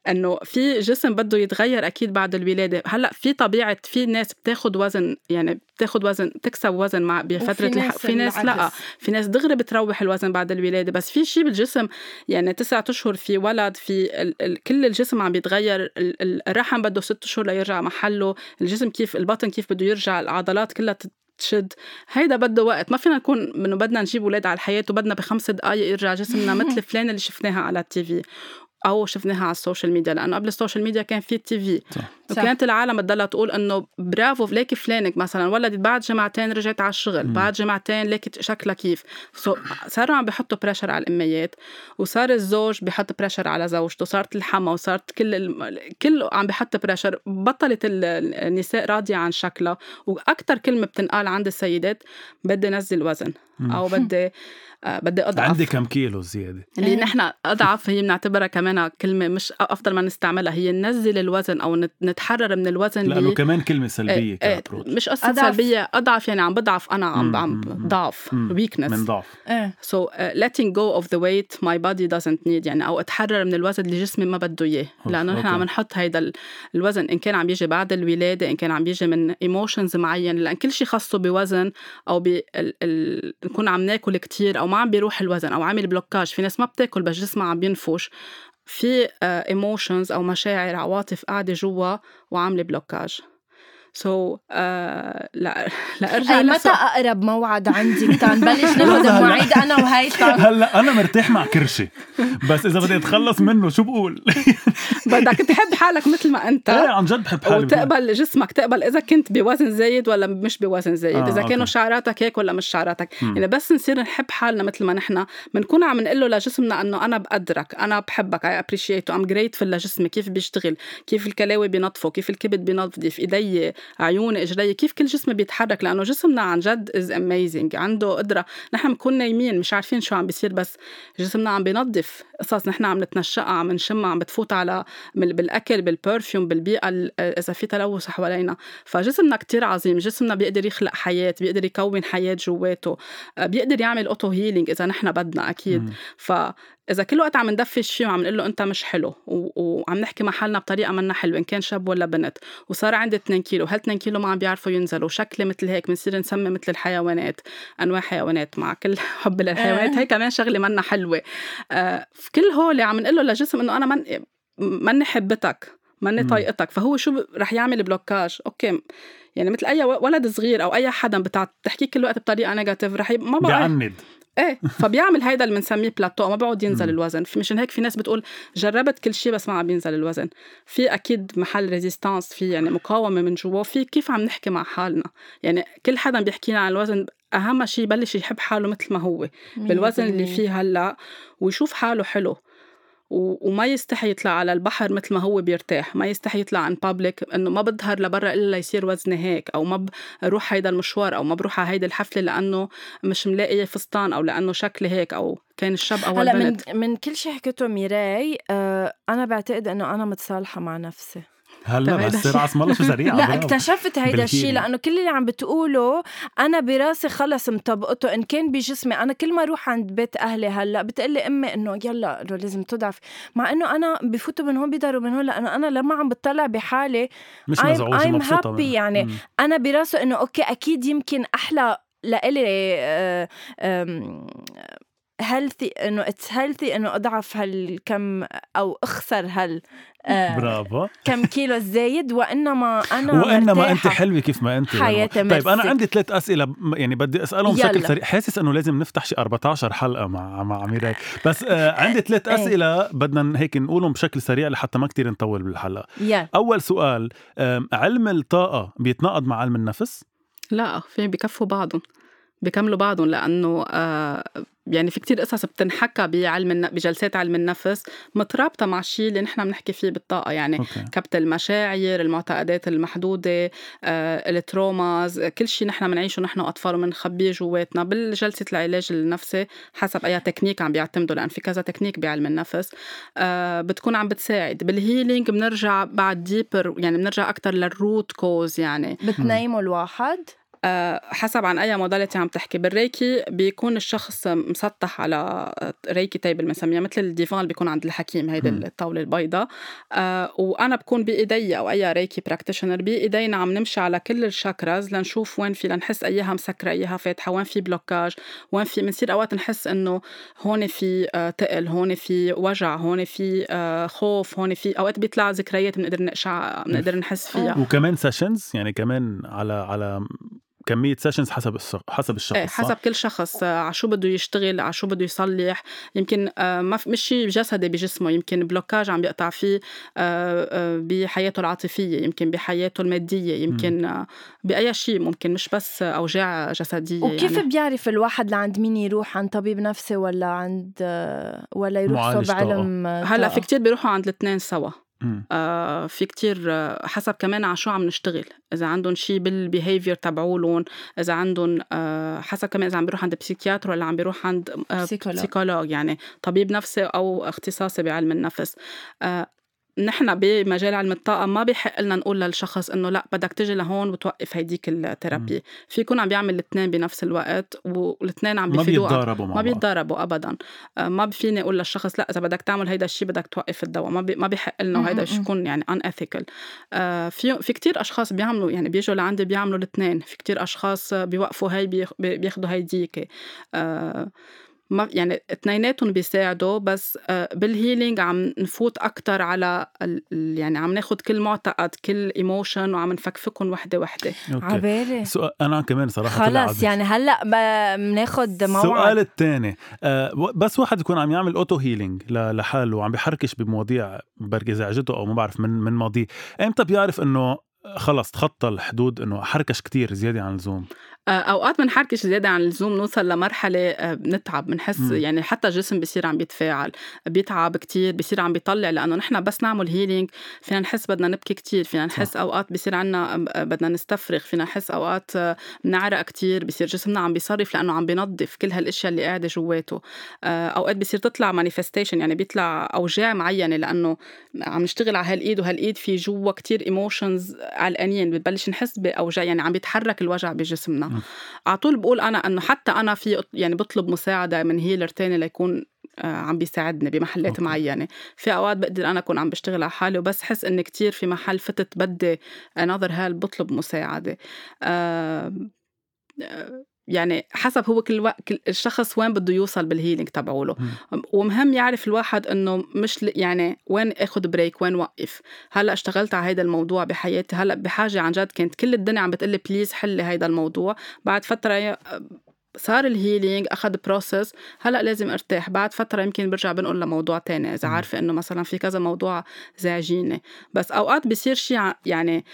S3: إنه في جسم بده يتغير أكيد بعد الولادة. هلأ في طبيعة في ناس بتاخد وزن يعني بتاخد وزن تكسب وزن مع بفترة
S1: وفي. ناس
S3: في ناس
S1: لأ.
S3: في ناس دغري بتروح الوزن بعد الولادة. بس في شيء بالجسم يعني تسعة أشهر في ولد في ال... ال... كل الجسم عم بيتغير. ال... ال- الرحم بده ست أشهر ليرجع محله. الجسم كيف البطن كيف بده يرجع العضلات كلها تت- تشد. هيدا بده وقت. ما فينا نكون إنه بدنا نجيب أولاد على الحياة وبدنا بخمس دقائق يرجع جسمنا مثل فلان اللي شفناها على التي في. أو شفناها على ال social media لأنه قبل ال social media كان في ال TV
S2: صح.
S1: صح.
S3: وكانت العالم تضلها تقول إنه برافو ليكي فلانة مثلا ولدت بعد جمعتين رجعت على الشغل
S2: مم.
S3: بعد جمعتين ليكي شكلها كيف so صاروا عم بيحطوا pressure على الأميات وصار الزوج بيحط pressure على زوجته صارت الحما وصارت كل الم... كله عم بيحط pressure بطلت ال- النساء راضية عن شكلها وأكثر كلمة بتنقال عند السيدات بدي نزل وزن. أو بدي آه بدي أضعف
S2: عندي كم كيلو زيادة
S3: اللي
S1: إيه.
S3: نحن أضعف هي بنعتبرها كمان كلمة مش أفضل ما نستعملها هي ننزل الوزن أو نت- نتحرر من الوزن
S2: لأنه
S3: اللي
S2: كمان كلمة سلبية
S3: إيه، إيه،
S2: ك approach
S3: مش قصة
S1: أضعف.
S3: سلبية أضعف يعني عم بضعف أنا عم عم. ضعف. weakness
S2: من ضعف
S1: إيه
S3: So uh, letting go of the weight my body doesn't need يعني أو أتحرر من الوزن اللي جسمي ما بده إياه
S2: أوف،
S3: لأنه نحن. عم نحط هيدا ال- الوزن إن كان عم بيجي بعد الولادة إن كان عم بيجي من emotions معين لأن كل شيء خاصه بوزن أو ب ال... ال... نكون عم ناكل كتير أو ما عم بيروح الوزن أو عامل blocage في ناس ما بتاكل بس جسمها عم بينفش في emotions أو مشاعر عواطف قاعدة جوا وعاملة blocage. so so, uh, لا لارجع
S1: هي متى
S3: لسؤال-
S1: أقرب موعد عندك تنبلش ناخذ. المواعيد أنا وهيثم
S2: هلا أنا مرتاح مع كرشي. بس إذا بدي أتخلص منه شو بقول؟
S3: بدك تحب حالك مثل ما أنت.
S2: إيه عن جد بحب حالي.
S3: وتقبل جسمك تقبل إذا كنت بوزن زايد ولا مش بوزن زايد.
S2: آه،
S3: آه اذا كانوا. شعراتك هيك ولا مش شعراتك.
S2: مم.
S3: يعني بس نصير نحب حالنا مثل ما نحن. بنكون عم نقول له لجسمنا إنه أنا بقدرك أنا بحبك I appreciate I'm grateful لجسمي. كيف بيشتغل؟ كيف الكلاوي بينظفوا كيف الكبد بينظف؟ إيدي عيوني اجري كيف كل جسمي بيتحرك؟ لأنه جسمنا عن جد is amazing عنده قدرة. نحن بنكون نايمين مش عارفين شو عم بيصير بس جسمنا عم بينظف. قصص نحن عم نتنشقها عم نشمها عم بتفوت على بالأكل بال perfume بالبيئة ال- إذا في تلوث حوالينا. فجسمنا كتير عظيم جسمنا بيقدر يخلق حياة بيقدر يكون حياة جواته آه، بيقدر يعمل auto healing إذا نحن بدنا أكيد.
S2: مم.
S3: فاذا كل وقت عم ندفش فيه وعم نقول له أنت مش حلو و- وعم نحكي مع حالنا بطريقة منا حلوة إن كان شاب ولا بنت وصار عندي 2 كيلو وهال 2 كيلو ما عم بيعرفوا ينزلوا شكلي مثل هيك بنصير نسمي مثل الحيوانات أنواع حيوانات مع كل حب للحيوانات. هي كمان شغلة منا حلوة. آه كل هول عم نقول له للجسم إنه أنا من ماني حبتك ماني طايقتك فهو شو رح يعمل blocage؟ okay يعني مثل أي ولد صغير أو أي حدا بتحكي كل وقت بطريقة negative رح.
S2: ما بقى بيعند.
S3: إيه فبيعمل هيدا اللي بنسميه بلاتو ما بيقعد ينزل الوزن. مشان هيك في ناس بتقول جربت كل شيء بس ما عم بينزل الوزن. في أكيد محل resistance في يعني مقاومة من جوا في كيف عم نحكي مع حالنا؟ يعني كل حدا بيحكي لنا عن الوزن أهم شيء يبلش يحب حاله مثل ما هو بالوزن اللي فيه هلأ ويشوف حاله حلو. وما يستحي يطلع على البحر مثل ما هو بيرتاح ما يستحي يطلع عن بابليك إنه ما بظهر لبرا إلا ليصير وزني هيك أو ما بروح هيدا المشوار أو ما بروح على هيدي الحفلة لأنه مش ملاقي فستان أو لأنه شكلي هيك أو كان الشاب أو
S1: هلأ من من كل شيء حكيته ميراي آه أنا بعتقد إنه أنا متصالحة مع نفسي.
S2: هلا بس عصم الله شو سريعه
S1: لا اكتشفت هيدا الشيء لأنه كل اللي عم بتقوله أنا براسي خلص مطبقته. إن كان بجسمي أنا كل ما أروح عند بيت أهلي هلأ بتقلي أمي إنه يلا إنه لازم تضعف. مع إنه أنا بفوتوا من هون بيضروا من هون لأنه أنا لما عم بتطلع بحالي
S2: مش مزعوجة
S1: I'm happy يعني. مم. أنا براسه إنه أوكي أكيد يمكن أحلى لإلي آه، healthy إنه it's healthy إنه أضعف هالكم أو أخسر هال
S2: آه برافو.
S1: كم كيلو زايد وإنما أنا
S2: وإنما أنت حلوة كيف ما أنت
S1: حياتي
S2: طيب أنا عندي ثلاث أسئلة يعني بدي أسألهم بشكل سريع. حاسس إنه لازم نفتح شي 14 حلقة مع مع ميراي بس آه عندي ثلاث إيه. أسئلة بدنا هيك نقولهم بشكل سريع لحتى ما كتير نطول بالحلقة.
S1: يلا.
S2: أول سؤال علم الطاقة بيتناقض مع علم النفس؟
S3: لا في بكفوا بعضهم. بكملوا بعضهم لأنه آه يعني في كتير قصص بتنحكى بعلم بجلسات علم النفس مترابطة مع الشيء اللي نحن بنحكي فيه بالطاقة. يعني أوكي. كبت المشاعر المعتقدات المحدودة آه، ال traumas كل شيء نحن بنعيشه نحن أطفال وبنخبيه جواتنا بالجلسة العلاج النفسي حسب أي تكنيك عم بيعتمدوا لأن في كذا تكنيك بعلم النفس آه، بتكون عم بتساعد. بال healing بنرجع بعد deeper يعني بنرجع أكثر لل root cause يعني.
S1: بتنيموا الواحد.
S3: حسب عن أي modality عم تحكي. بال reiki بيكون الشخص مسطح على reiki table بنسميها مثل الديفان اللي بيكون عند الحكيم هيدي الطاولة البيضاء آه وأنا بكون بإيدي أو أي reiki practitioner بإيدينا عم نمشي على كل ال chakras لنشوف وين في لنحس اياها مسكرة اياها فاتحة وين في blocage وين في بنصير أوقات نحس إنه هون في آه تقل هون في وجع هون في آه خوف هون في أوقات بيطلع ذكريات بنقدر نقشع بنقدر نحس فيها.
S2: وكمان sessions يعني كمان على على كمية سيشنز حسب حسب الشخص إيه
S3: حسب كل شخص آه، على شو بده يشتغل على شو بده يصلح. يمكن آه، ما مش شيء جسدي بجسمه. يمكن بلوكاج عم بيقطع فيه آه، بحياته العاطفية يمكن بحياته المادية يمكن. بأي شيء ممكن مش بس أوجاع جسدية
S1: وكيف يعني. بيعرف الواحد لعند مين يروح عند طبيب نفسي ولا عند ولا يروح صوب علم
S3: هلأ في كتير بيروحوا عند الاثنين سوا. آه في كتير آه حسب كمان على شو عم نشتغل. إذا عندهم شيء بال behavior تبعولهم إذا عندهم آه حسب كمان إذا عم بيروح عند psychiatre ولا عم بيروح عند آه psychologue. يعني طبيب نفسي أو اختصاصي بعلم النفس. آه نحن بمجال علم الطاقة ما بيحق لنا نقول للشخص إنه لا بدك تجي لهون وتوقف هيديك ال therapy، في يكون عم بيعمل الاثنين بنفس الوقت والاثنين عم
S2: بيفيدوا ما بيتضاربوا
S3: ما بيتضاربوا ابدا، آه، ما فيني أقول للشخص لا إذا بدك تعمل هيدا الشيء بدك توقف الدواء، ما بي ما بيحق لنا وهيدا يكون يعني unethical آه، في في كثير أشخاص بيعملوا يعني بيجوا لعندي بيعملوا الاثنين، في كتير أشخاص بيوقفوا هي بياخذوا هيديك آه ما يعني اثنيناتهم بيساعدوا بس آه، بال healing عم نفوت أكثر على يعني عم ناخد كل معتقد كل emotion وعم نفكفكهم وحدة وحدة.
S1: عبالي.
S2: سؤال أنا كمان صراحة
S1: خلص يعني هلأ بناخد موعد.
S2: السؤال الثاني آه بس واحد يكون عم يعمل auto healing لحاله وعم بيحركش بمواضيع بركي زعجته أو ما بعرف من من ماضيه إمتى بيعرف إنه خلص تخطى الحدود إنه حركش كتير زيادة عن اللزوم؟
S3: أوقات بنحركش زيادة عن اللزوم نوصل لمرحلة آه، بنتعب بنحس. يعني حتى الجسم بصير عم بيتفاعل بيتعب كتير بصير عم بيطلع لأنه نحن بس نعمل healing فينا نحس بدنا نبكي كتير فينا نحس أوقات بصير عنا آه، بدنا نستفرغ فينا نحس أوقات بنعرق كتير بصير جسمنا عم بيصرف لأنه عم بينظف كل هالأشياء اللي قاعدة جواته. أوقات بصير تطلع manifestation يعني بيطلع أوجاع معينة لأنه عم نشتغل على هالإيد وهالإيد في جوا كتير emotions علقانين بتبلش نحس بأوجاع يعني عم بيتحرك الوجع بجسمنا. على طول بقول أنا إنه حتى أنا في يعني بطلب مساعدة من healer تاني ليكون آه، عم بيساعدني بمحلات
S2: okay.
S3: معينة. في أوقات بقدر أنا أكون عم بشتغل على حالي وبس حس إني كتير في محل فتت بدي another help بطلب مساعدة. آه، آه، يعني حسب هو كل وقت كل الشخص وين بده يوصل بال healing تبعوله.
S2: مم.
S3: ومهم يعرف الواحد إنه مش يعني وين اخذ break وين وقف. هلأ اشتغلت على هذا الموضوع بحياتي هلأ بحاجة عن جد كانت كل الدنيا عم بتقلي please حلي هذا الموضوع. بعد فترة صار ال healing أخذ process هلأ لازم أرتاح. بعد فترة يمكن برجع بنقول لموضوع تاني.
S2: إذا.
S3: عارفة إنه مثلا في كذا موضوع زعجيني. بس أوقات بصير شيء يعني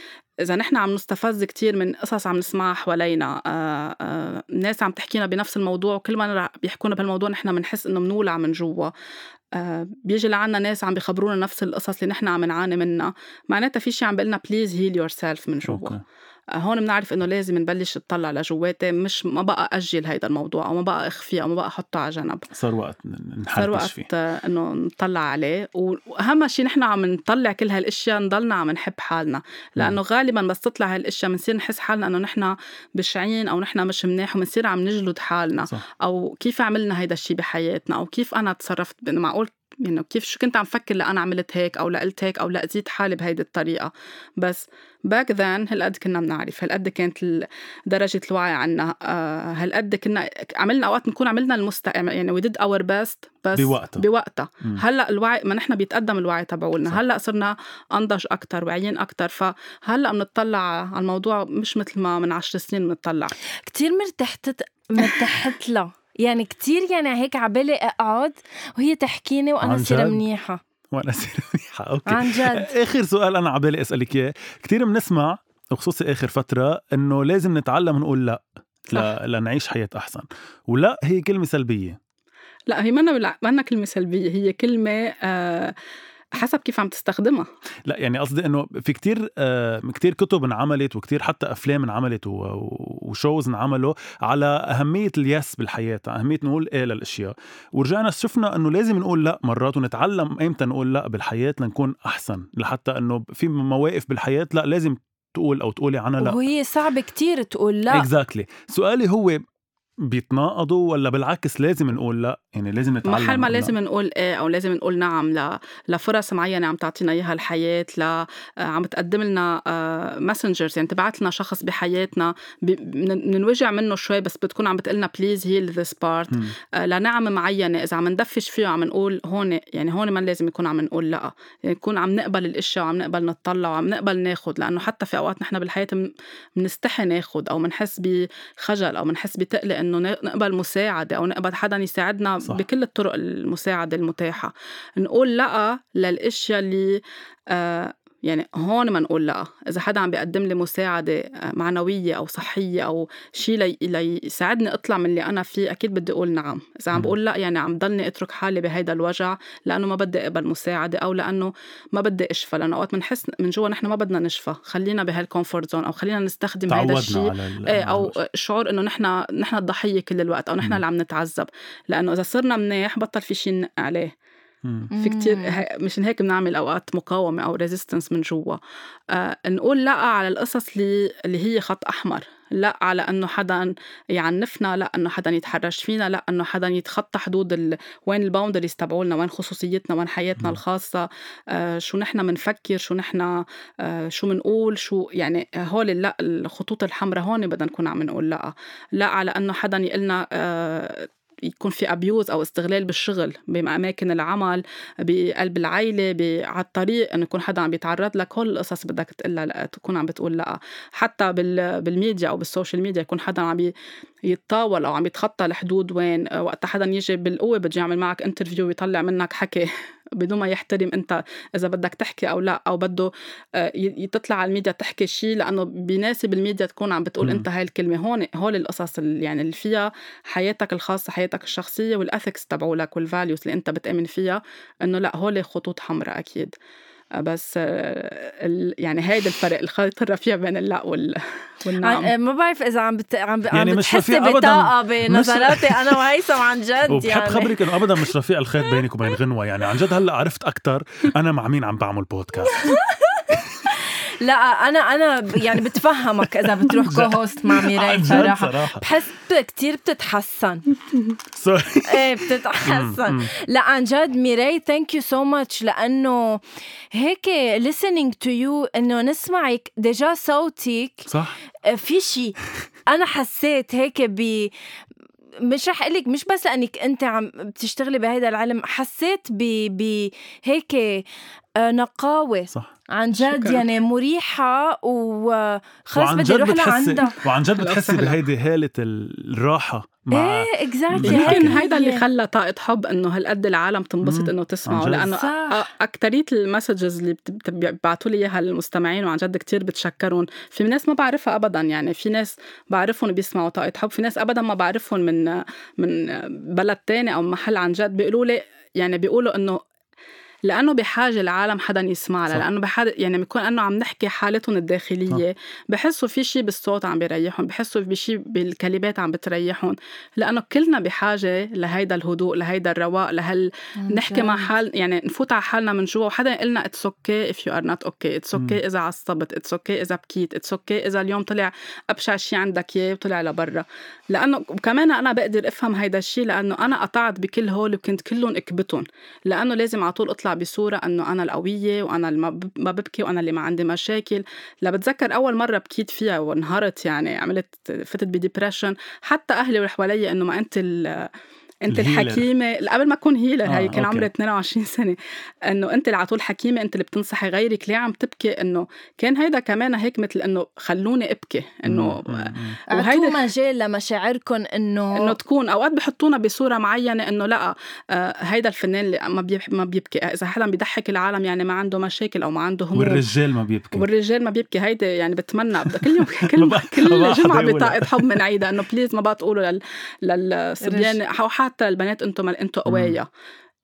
S3: إذا نحن عم نستفز كتير من قصص عم نسمعها حوالينا آه آه ناس عم تحكينا بنفس الموضوع وكل ما بيحكونا بهالموضوع نحن بنحس إنه منولع من جوا. آه بيجي لعنا ناس عم بيخبرونا نفس القصص اللي نحن عم نعاني منها. معناتها في شيء عم بيقلنا please heal yourself من جوا. هون بنعرف إنه لازم نبلش نطلع لجواتي مش ما بقى أجل هيدا الموضوع أو ما بقى اخفيه أو ما بقى أحطه على جنب.
S2: صار وقت
S3: صار وقت
S2: فيه.
S3: إنه نطلع عليه. وأهم شيء نحن عم نطلع كل هالأشياء نضلنا عم نحب حالنا. لأنه غالبا بس تطلع هالأشياء بنصير نحس حالنا إنه نحن بشعين أو نحن مش مناح وبنصير عم نجلد حالنا.
S2: صح.
S3: أو كيف عملنا هيدا الشيء بحياتنا؟ أو كيف أنا تصرفت معقول يعني كيف شو كنت عم فكر لأنا عملت هيك أو لقلت هيك أو لأذيت حالي بهيدي الطريقة. بس back then هالقد كنا بنعرف هالقد كانت درجة الوعي عنا. آه، هالقد كنا عملنا أوقات نكون عملنا ال best يعني we did our best بس
S2: بوقتها.
S3: بوقتها. هلأ الوعي ما نحن بيتقدم الوعي تبعولنا. هلأ صرنا أنضج أكثر واعيين أكثر فهلأ بنطلع على الموضوع مش مثل ما من عشر سنين بنطلع.
S1: كتير مرتحت مرتحت لها. يعني كتير يعني هيك عبالي أقعد وهي تحكيني
S2: وأنا
S1: صير؟ منيحة.
S2: وأنا اصير منيحة. أوكي.
S1: عن جد.
S2: آخر سؤال أنا عبالي أسألك إياه. كثير بنسمع وخصوصي آخر فترة إنه لازم نتعلم نقول لأ ل... لنعيش حياة أحسن. ولأ هي كلمة سلبية.
S3: لأ هي منا بالع... منا كلمة سلبية هي كلمة آه حسب كيف عم تستخدمها.
S2: لا يعني قصدي إنه في كتير آه كتير كتب انعملت وكتير حتى أفلام انعملت وشوز انعملوا على أهمية اليس بالحياة أهمية نقول إيه للأشياء. ورجعنا شفنا إنه لازم نقول لا مرات ونتعلم ايمتى نقول لا بالحياة لنكون أحسن لحتى إنه في مواقف بالحياة لا لازم تقول أو تقولي عنها لا.
S1: وهي صعب كتير تقول لا.
S2: اكزاكتلي سؤالي هو بيتناقضوا ولا بالعكس لازم نقول لا؟ يعني لازم نتعلم
S3: محل ما. لازم نقول إيه أو لازم نقول نعم ل... لفرص معينة عم تعطينا إياها الحياة ل... آه، عم تقدم لنا messengers يعني تبعت لنا شخص بحياتنا بننوجع منه شوي بس بتكون عم بتقلنا please heal this
S2: part.
S3: لنعم معينة. إذا عم ندفش فيه وعم نقول هون يعني هون ما لازم يكون عم نقول لا. يعني نكون عم نقبل الاشياء وعم نقبل نطلع وعم نقبل ناخد. لأنه حتى في أوقات نحن بالحياة من- بنستحي ناخد أو بنحس بخجل أو بنحس بتقل إنه نقبل مساعدة أو نقبل حدا يساعدنا
S2: صح.
S3: بكل الطرق المساعدة المتاحة نقول لأ للأشياء اللي آه يعني هون ما نقول لا. إذا حدا عم بيقدم لي مساعدة آه، معنوية أو صحية أو شيء لي... ليساعدني أطلع من اللي أنا فيه أكيد بدي أقول نعم. إذا عم. بقول لا يعني عم ضلني أترك حالي بهيدا الوجع لأنه ما بدي أقبل مساعدة أو لأنه ما بدي أشفى. لأنه أوقات بنحس من جوا نحن ما بدنا نشفى. خلينا بهالكومفورت زون أو خلينا نستخدم هيدا
S2: تعودنا
S3: الشيء إيه
S2: أو
S3: شعور إنه نحن نحن الضحية كل الوقت أو نحن. اللي عم نتعذب. لأنه إذا صرنا منيح بطل في شيء عليه. في كتير مشان هيك بنعمل أوقات مقاومة أو resistance من جوا. آه نقول لأ على القصص اللي اللي هي خط أحمر. لأ على إنه حدا يعنفنا لأ إنه حدا يتحرش فينا لأ إنه حدا يتخطى حدود ال... وين ال boundaries تبعولنا وين خصوصيتنا وين حياتنا
S2: مم.
S3: الخاصة. آه شو نحن بنفكر شو نحن آه شو بنقول شو يعني هول لأ الخطوط الحمراء هون بدنا نكون عم نقول لأ. لأ على إنه حدا يقلنا آه يكون في abuse أو استغلال بالشغل بأماكن العمل بقلب العائله ب- على الطريق إنه يكون حدا عم بيتعرض لك هول القصص بدك تقلها تكون عم بتقول لأ. حتى بال- بالميديا أو بال social media يكون حدا عم يتطاول أو عم يتخطى الحدود وين وقت حدا يجي بالقوة بده يعمل معك interview ويطلع منك حكي. بدون ما يحترم أنت إذا بدك تحكي أو لا أو بده آه، تطلع على الميديا تحكي شيء لأنه بيناسب الميديا تكون عم بتقول
S2: مم.
S3: انت هاي الكلمة هون هول القصص اللي يعني اللي فيها حياتك الخاصة حياتك الشخصية وال ethics تبعولك وال values اللي أنت بتأمن فيها إنه لا هول خطوط حمراء أكيد بس آه، ال- يعني هيدا الفرق الخيط الرفيع بين اللا وال والنعم.
S1: عن- ما بعرف إذا عم بت... عم, ب...
S2: يعني
S1: عم
S2: مش
S1: بتحسي
S2: رفيع أبداً.
S1: بطاقة بنظراتي أنا وهيثم عن جد
S2: وبحب
S1: يعني.
S2: خبرك إنه ابدا مش رفيع الخيط بينك وبين غنوة يعني عن جد هلأ عرفت أكثر أنا مع مين عم بعمل بودكاست.
S1: لا أنا أنا يعني بتفهمك إذا بتروح كو هوست مع ميراي
S2: صراحة.
S1: بحس كتير بتتحسن.
S2: sorry
S1: إيه بتتحسن. لا عن جد ميراي thank you so much لأنه هيك listening to you إنه نسمعك déjà صوتك.
S2: صح.
S1: في شيء أنا حسيت هيك ب مش رح اقلك مش بس لأنك أنت عم بتشتغلي بهيدا العلم حسيت ب ب هيك آه، نقاوة.
S2: صح.
S1: عن جد
S3: شكراً.
S1: يعني مريحة وخلص
S2: وعن
S1: بدي
S2: جد
S1: أروح
S2: بتحسي
S1: لعندها
S2: وعن جد بتحسي. بهيدي هالة الراحة مع
S1: إيه exactly
S2: يمكن
S3: يمكن هيدا اللي خلى طاقة حب إنه هالقد العالم تنبسط.
S2: إنه
S3: تسمعه. لأنه
S1: صح.
S3: اكثريه ال messages اللي بيبعتوا لي إياها المستمعين وعن جد كتير بتشكرهم في ناس ما بعرفها ابدا يعني في ناس بعرفهم بيسمعوا طاقة حب في ناس ابدا ما بعرفهم من من بلد تاني أو محل عن جد بيقولوا لي يعني بيقولوا إنه لأنه بحاجة العالم حدا يسمع. لها لأنه بحاجه يعني بيكون أنه عم نحكي حالتهم الداخلية. بحسوا في شيء بالصوت عم بيريحهم بحسوا بشيء بالكلمات عم بتريحهم. لأنه كلنا بحاجة لهيدا الهدوء لهيدا الرواق لهال نحكي مع حال يعني نفوت على حالنا من جوا. وحدا يقول لنا it's okay if you are not okay it's okay إذا عصبت. it's okay إذا بكيت. it's okay إذا اليوم طلع أبشع شيء عندك إياه وطلع لبرا. لأنه وكمان أنا بقدر أفهم هيدا الشيء لأنه أنا قطعت بكل هول وكنت كلهم إكبتهم. لأنه لازم على طول أطلع بصورة إنه أنا القوية وأنا اللي ما ببكي وأنا اللي ما عندي مشاكل. لا بتذكر أول مرة بكيت فيها وانهارت يعني عملت فتت ب depression حتى أهلي واللي إنه ما ال أنت
S2: ال
S3: healer. الحكيمة قبل ما أكون healer
S2: آه،
S3: هي كان
S2: okay.
S3: عمري 22 سنة. إنه أنت اللي على طول حكيمة أنت اللي بتنصحي غيرك ليه عم تبكي؟ إنه كان هيدا كمان هيك مثل إنه خلوني
S2: أبكي. إنه.
S1: اعطوا
S3: وهيدا
S1: مجال لمشاعركم إنه
S3: إنه تكون. أوقات بحطونا بصورة معينة إنه لا آه هيدا الفنان اللي ما بيح- ما بيبكي. إذا حدا بيضحك العالم يعني ما عنده مشاكل أو ما عنده هموم.
S2: والرجال ما بيبكي.
S3: والرجال ما بيبكي. هيدي يعني بتمنى. كل يوم كل كل
S2: جمعة.
S3: بطاقه حب منعيدها إنه please ما بقى تقولوا لل للصبيان. أو حتى البنات أنتم أنتم قوايا.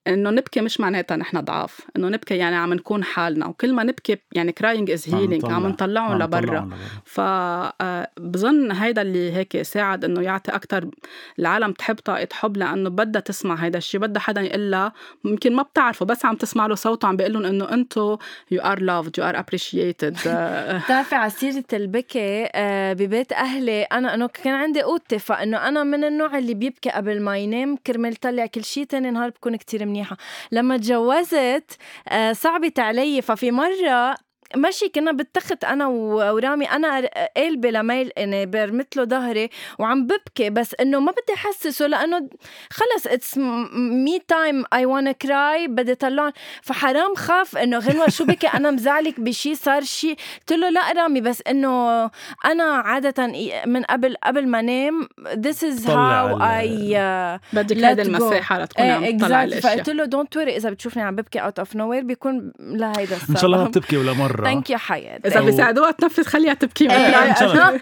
S3: إنه نبكي مش معناتها نحن ضعاف إنه نبكي يعني عم نكون حالنا وكل ما نبكي يعني crying is healing عم نطلعهم لبرا.
S2: نطلعهم
S3: فبظن هيدا اللي هيك ساعد إنه يعطي أكثر العالم تحب طاقة حب لأنه بدها تسمع هيدا الشيء بدها حدا يقول لها يمكن ما بتعرفه بس عم تسمع له صوته عم بيقول لهم إنه أنتم you are loved you are appreciated
S1: بتعرفي على سيرة البكي آه، ببيت أهلي. أنا إنه كان عندي قوتي فإنه أنا من النوع اللي بيبكي قبل ما ينام كرمال طلع كل شيء تاني نهار بكون كتير منيحة لما تجوزت آه، صعبت علي. ففي مرة ماشي كنا بالتخت أنا ورامي أنا قلبي لميل اني برمت له ظهري وعم ببكي بس إنه ما بدي أحسسه لأنه خلص it's me time I wanna cry بدي طلعهم فحرام خاف إنه غنوه شو بكي أنا مزعلك بشي صار شي. قلت له لا رامي بس إنه أنا عادة من قبل قبل ما نام this is
S2: طلع
S1: how
S2: ال-
S1: I
S3: بدك
S1: Let
S3: هيدي
S1: go.
S3: المساحة لتكوني عم تطلع. الأشياء.
S1: فقلت له don't worry إذا بتشوفني عم ببكي out of nowhere بيكون لهيدا السبب
S2: إن شاء الله ما بتبكي ولا مرة.
S1: ثانك يو حياتي
S3: إذا
S2: أو-
S3: بيساعدوها تنفذ خليها تبكي.
S1: إيه،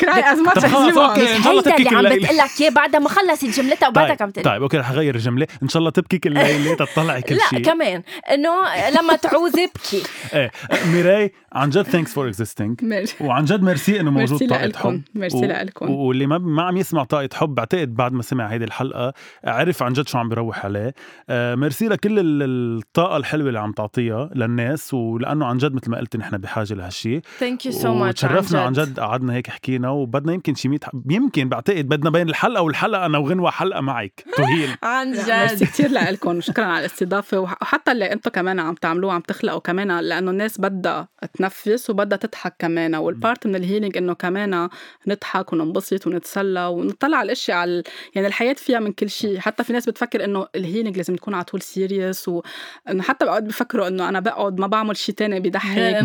S3: كراي از ماتش
S2: طب خلص، أوكي. إن شاء الله
S1: هيدا
S2: تبكي
S1: اللي عم. بتقول لك اياه بعد ما خلصت جملتها وبعدك عم
S2: طيب,
S1: تقول
S2: طيب أوكي رح أغير الجملة. إن شاء الله تبكي كل ليلة تطلعي كل
S1: لا
S2: شيء.
S1: كمان إنه لما تعوز ابكي
S2: إيه. ميراي عن جد ثانكس فور اكزيستينج
S3: ميرسي.
S2: وعن جد ميرسي إنه موجود
S3: ميرسي
S2: طاقة
S3: لإلكم.
S2: حب
S3: ميرسي لإلكم.
S2: واللي ما ما عم يسمع طاقة حب بعتقد بعد ما سمع هيدي الحلقة عرف عن جد شو عم بيروح عليه. آه ميرسي لكل ال- الطاقة الحلوة اللي عم تعطيها للناس ولأنه عن جد مثل ما قلت نحن بحاجة لهالشيء
S1: thank you so much
S2: وتشرفنا عن جد. قعدنا هيك حكينا وبدنا يمكن شي 100 يمكن بعتقد بدنا بين الحلقة والحلقة أنا وغنوة حلقة معك. تهيل
S1: عن
S3: ميرسي
S1: جد.
S3: كثير لكم وشكرا على الاستضافة. وح- وحتى اللي أنتم كمان عم تعملوه عم تخلقوا كمان لأنه الناس بدها تنفس وبدها تضحك كمان. وال part من ال healing إنه كمان نضحك وننبسط ونتسلى ونطلع على الأشياء على يعني الحياة فيها من كل شيء. حتى في ناس بتفكر إنه ال healing لازم تكون على طول serious وانه حتى بقعد بفكروا إنه أنا بقعد ما بعمل شيء تاني
S1: هيك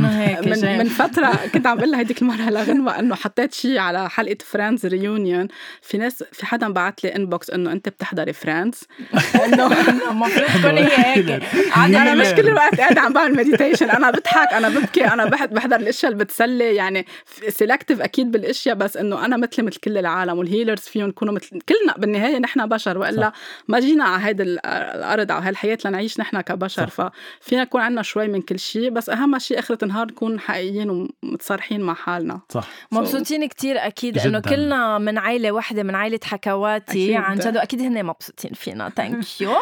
S3: من. من فترة كنت عم بقول لها هيديك المرة لغنوة إنه حطيت شيء على حلقة Friends Reunion في ناس في حدا بعت لي inbox إنه أنت بتحضري Friends إنه
S1: المفروض تكون هي هيك.
S3: أنا مش كل الوقت قاعدة عم بعمل meditation أنا بضحك أنا ببكي أنا بحد بحضر الاشياء اللي بتسلي يعني selective أكيد بالأشياء بس إنه أنا مثلي مثل كل العالم وال healers فيهم يكونوا مثل كلنا بالنهاية نحن بشر وإلا ما جينا على هيدي ال- الأرض على هالحياة لنعيش نحن كبشر ففينا يكون عندنا شوي من كل شيء بس أهم شيء اخر النهار نكون حقيقيين ومتصارحين مع حالنا.
S2: صح.
S1: مبسوطين كتير أكيد
S2: إنه.
S1: كلنا من عائله واحدة من عائله حكواتي. عن جد وأكيد هن مبسوطين فينا. thank you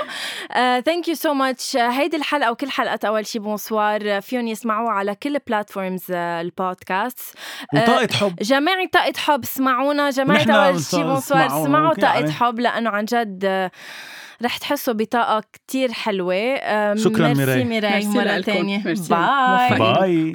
S1: thank you so much هيدي الحلقة وكل حلقة أول شي bonsoir. فيهم يسمعوها على كل platforms البودكاست
S2: وطاقة حب
S1: جماعة طاقة حب اسمعونا جماعة أول شي
S2: bonsoir
S1: اسمعوا طاقة
S2: يعني.
S1: حب لأنه عن جد آه، رح تحسوا بطاقة كتير حلوة
S2: شكراً
S1: ميرسي
S2: ميراي.
S1: ميراي مرة. تانية.
S3: bye.
S2: bye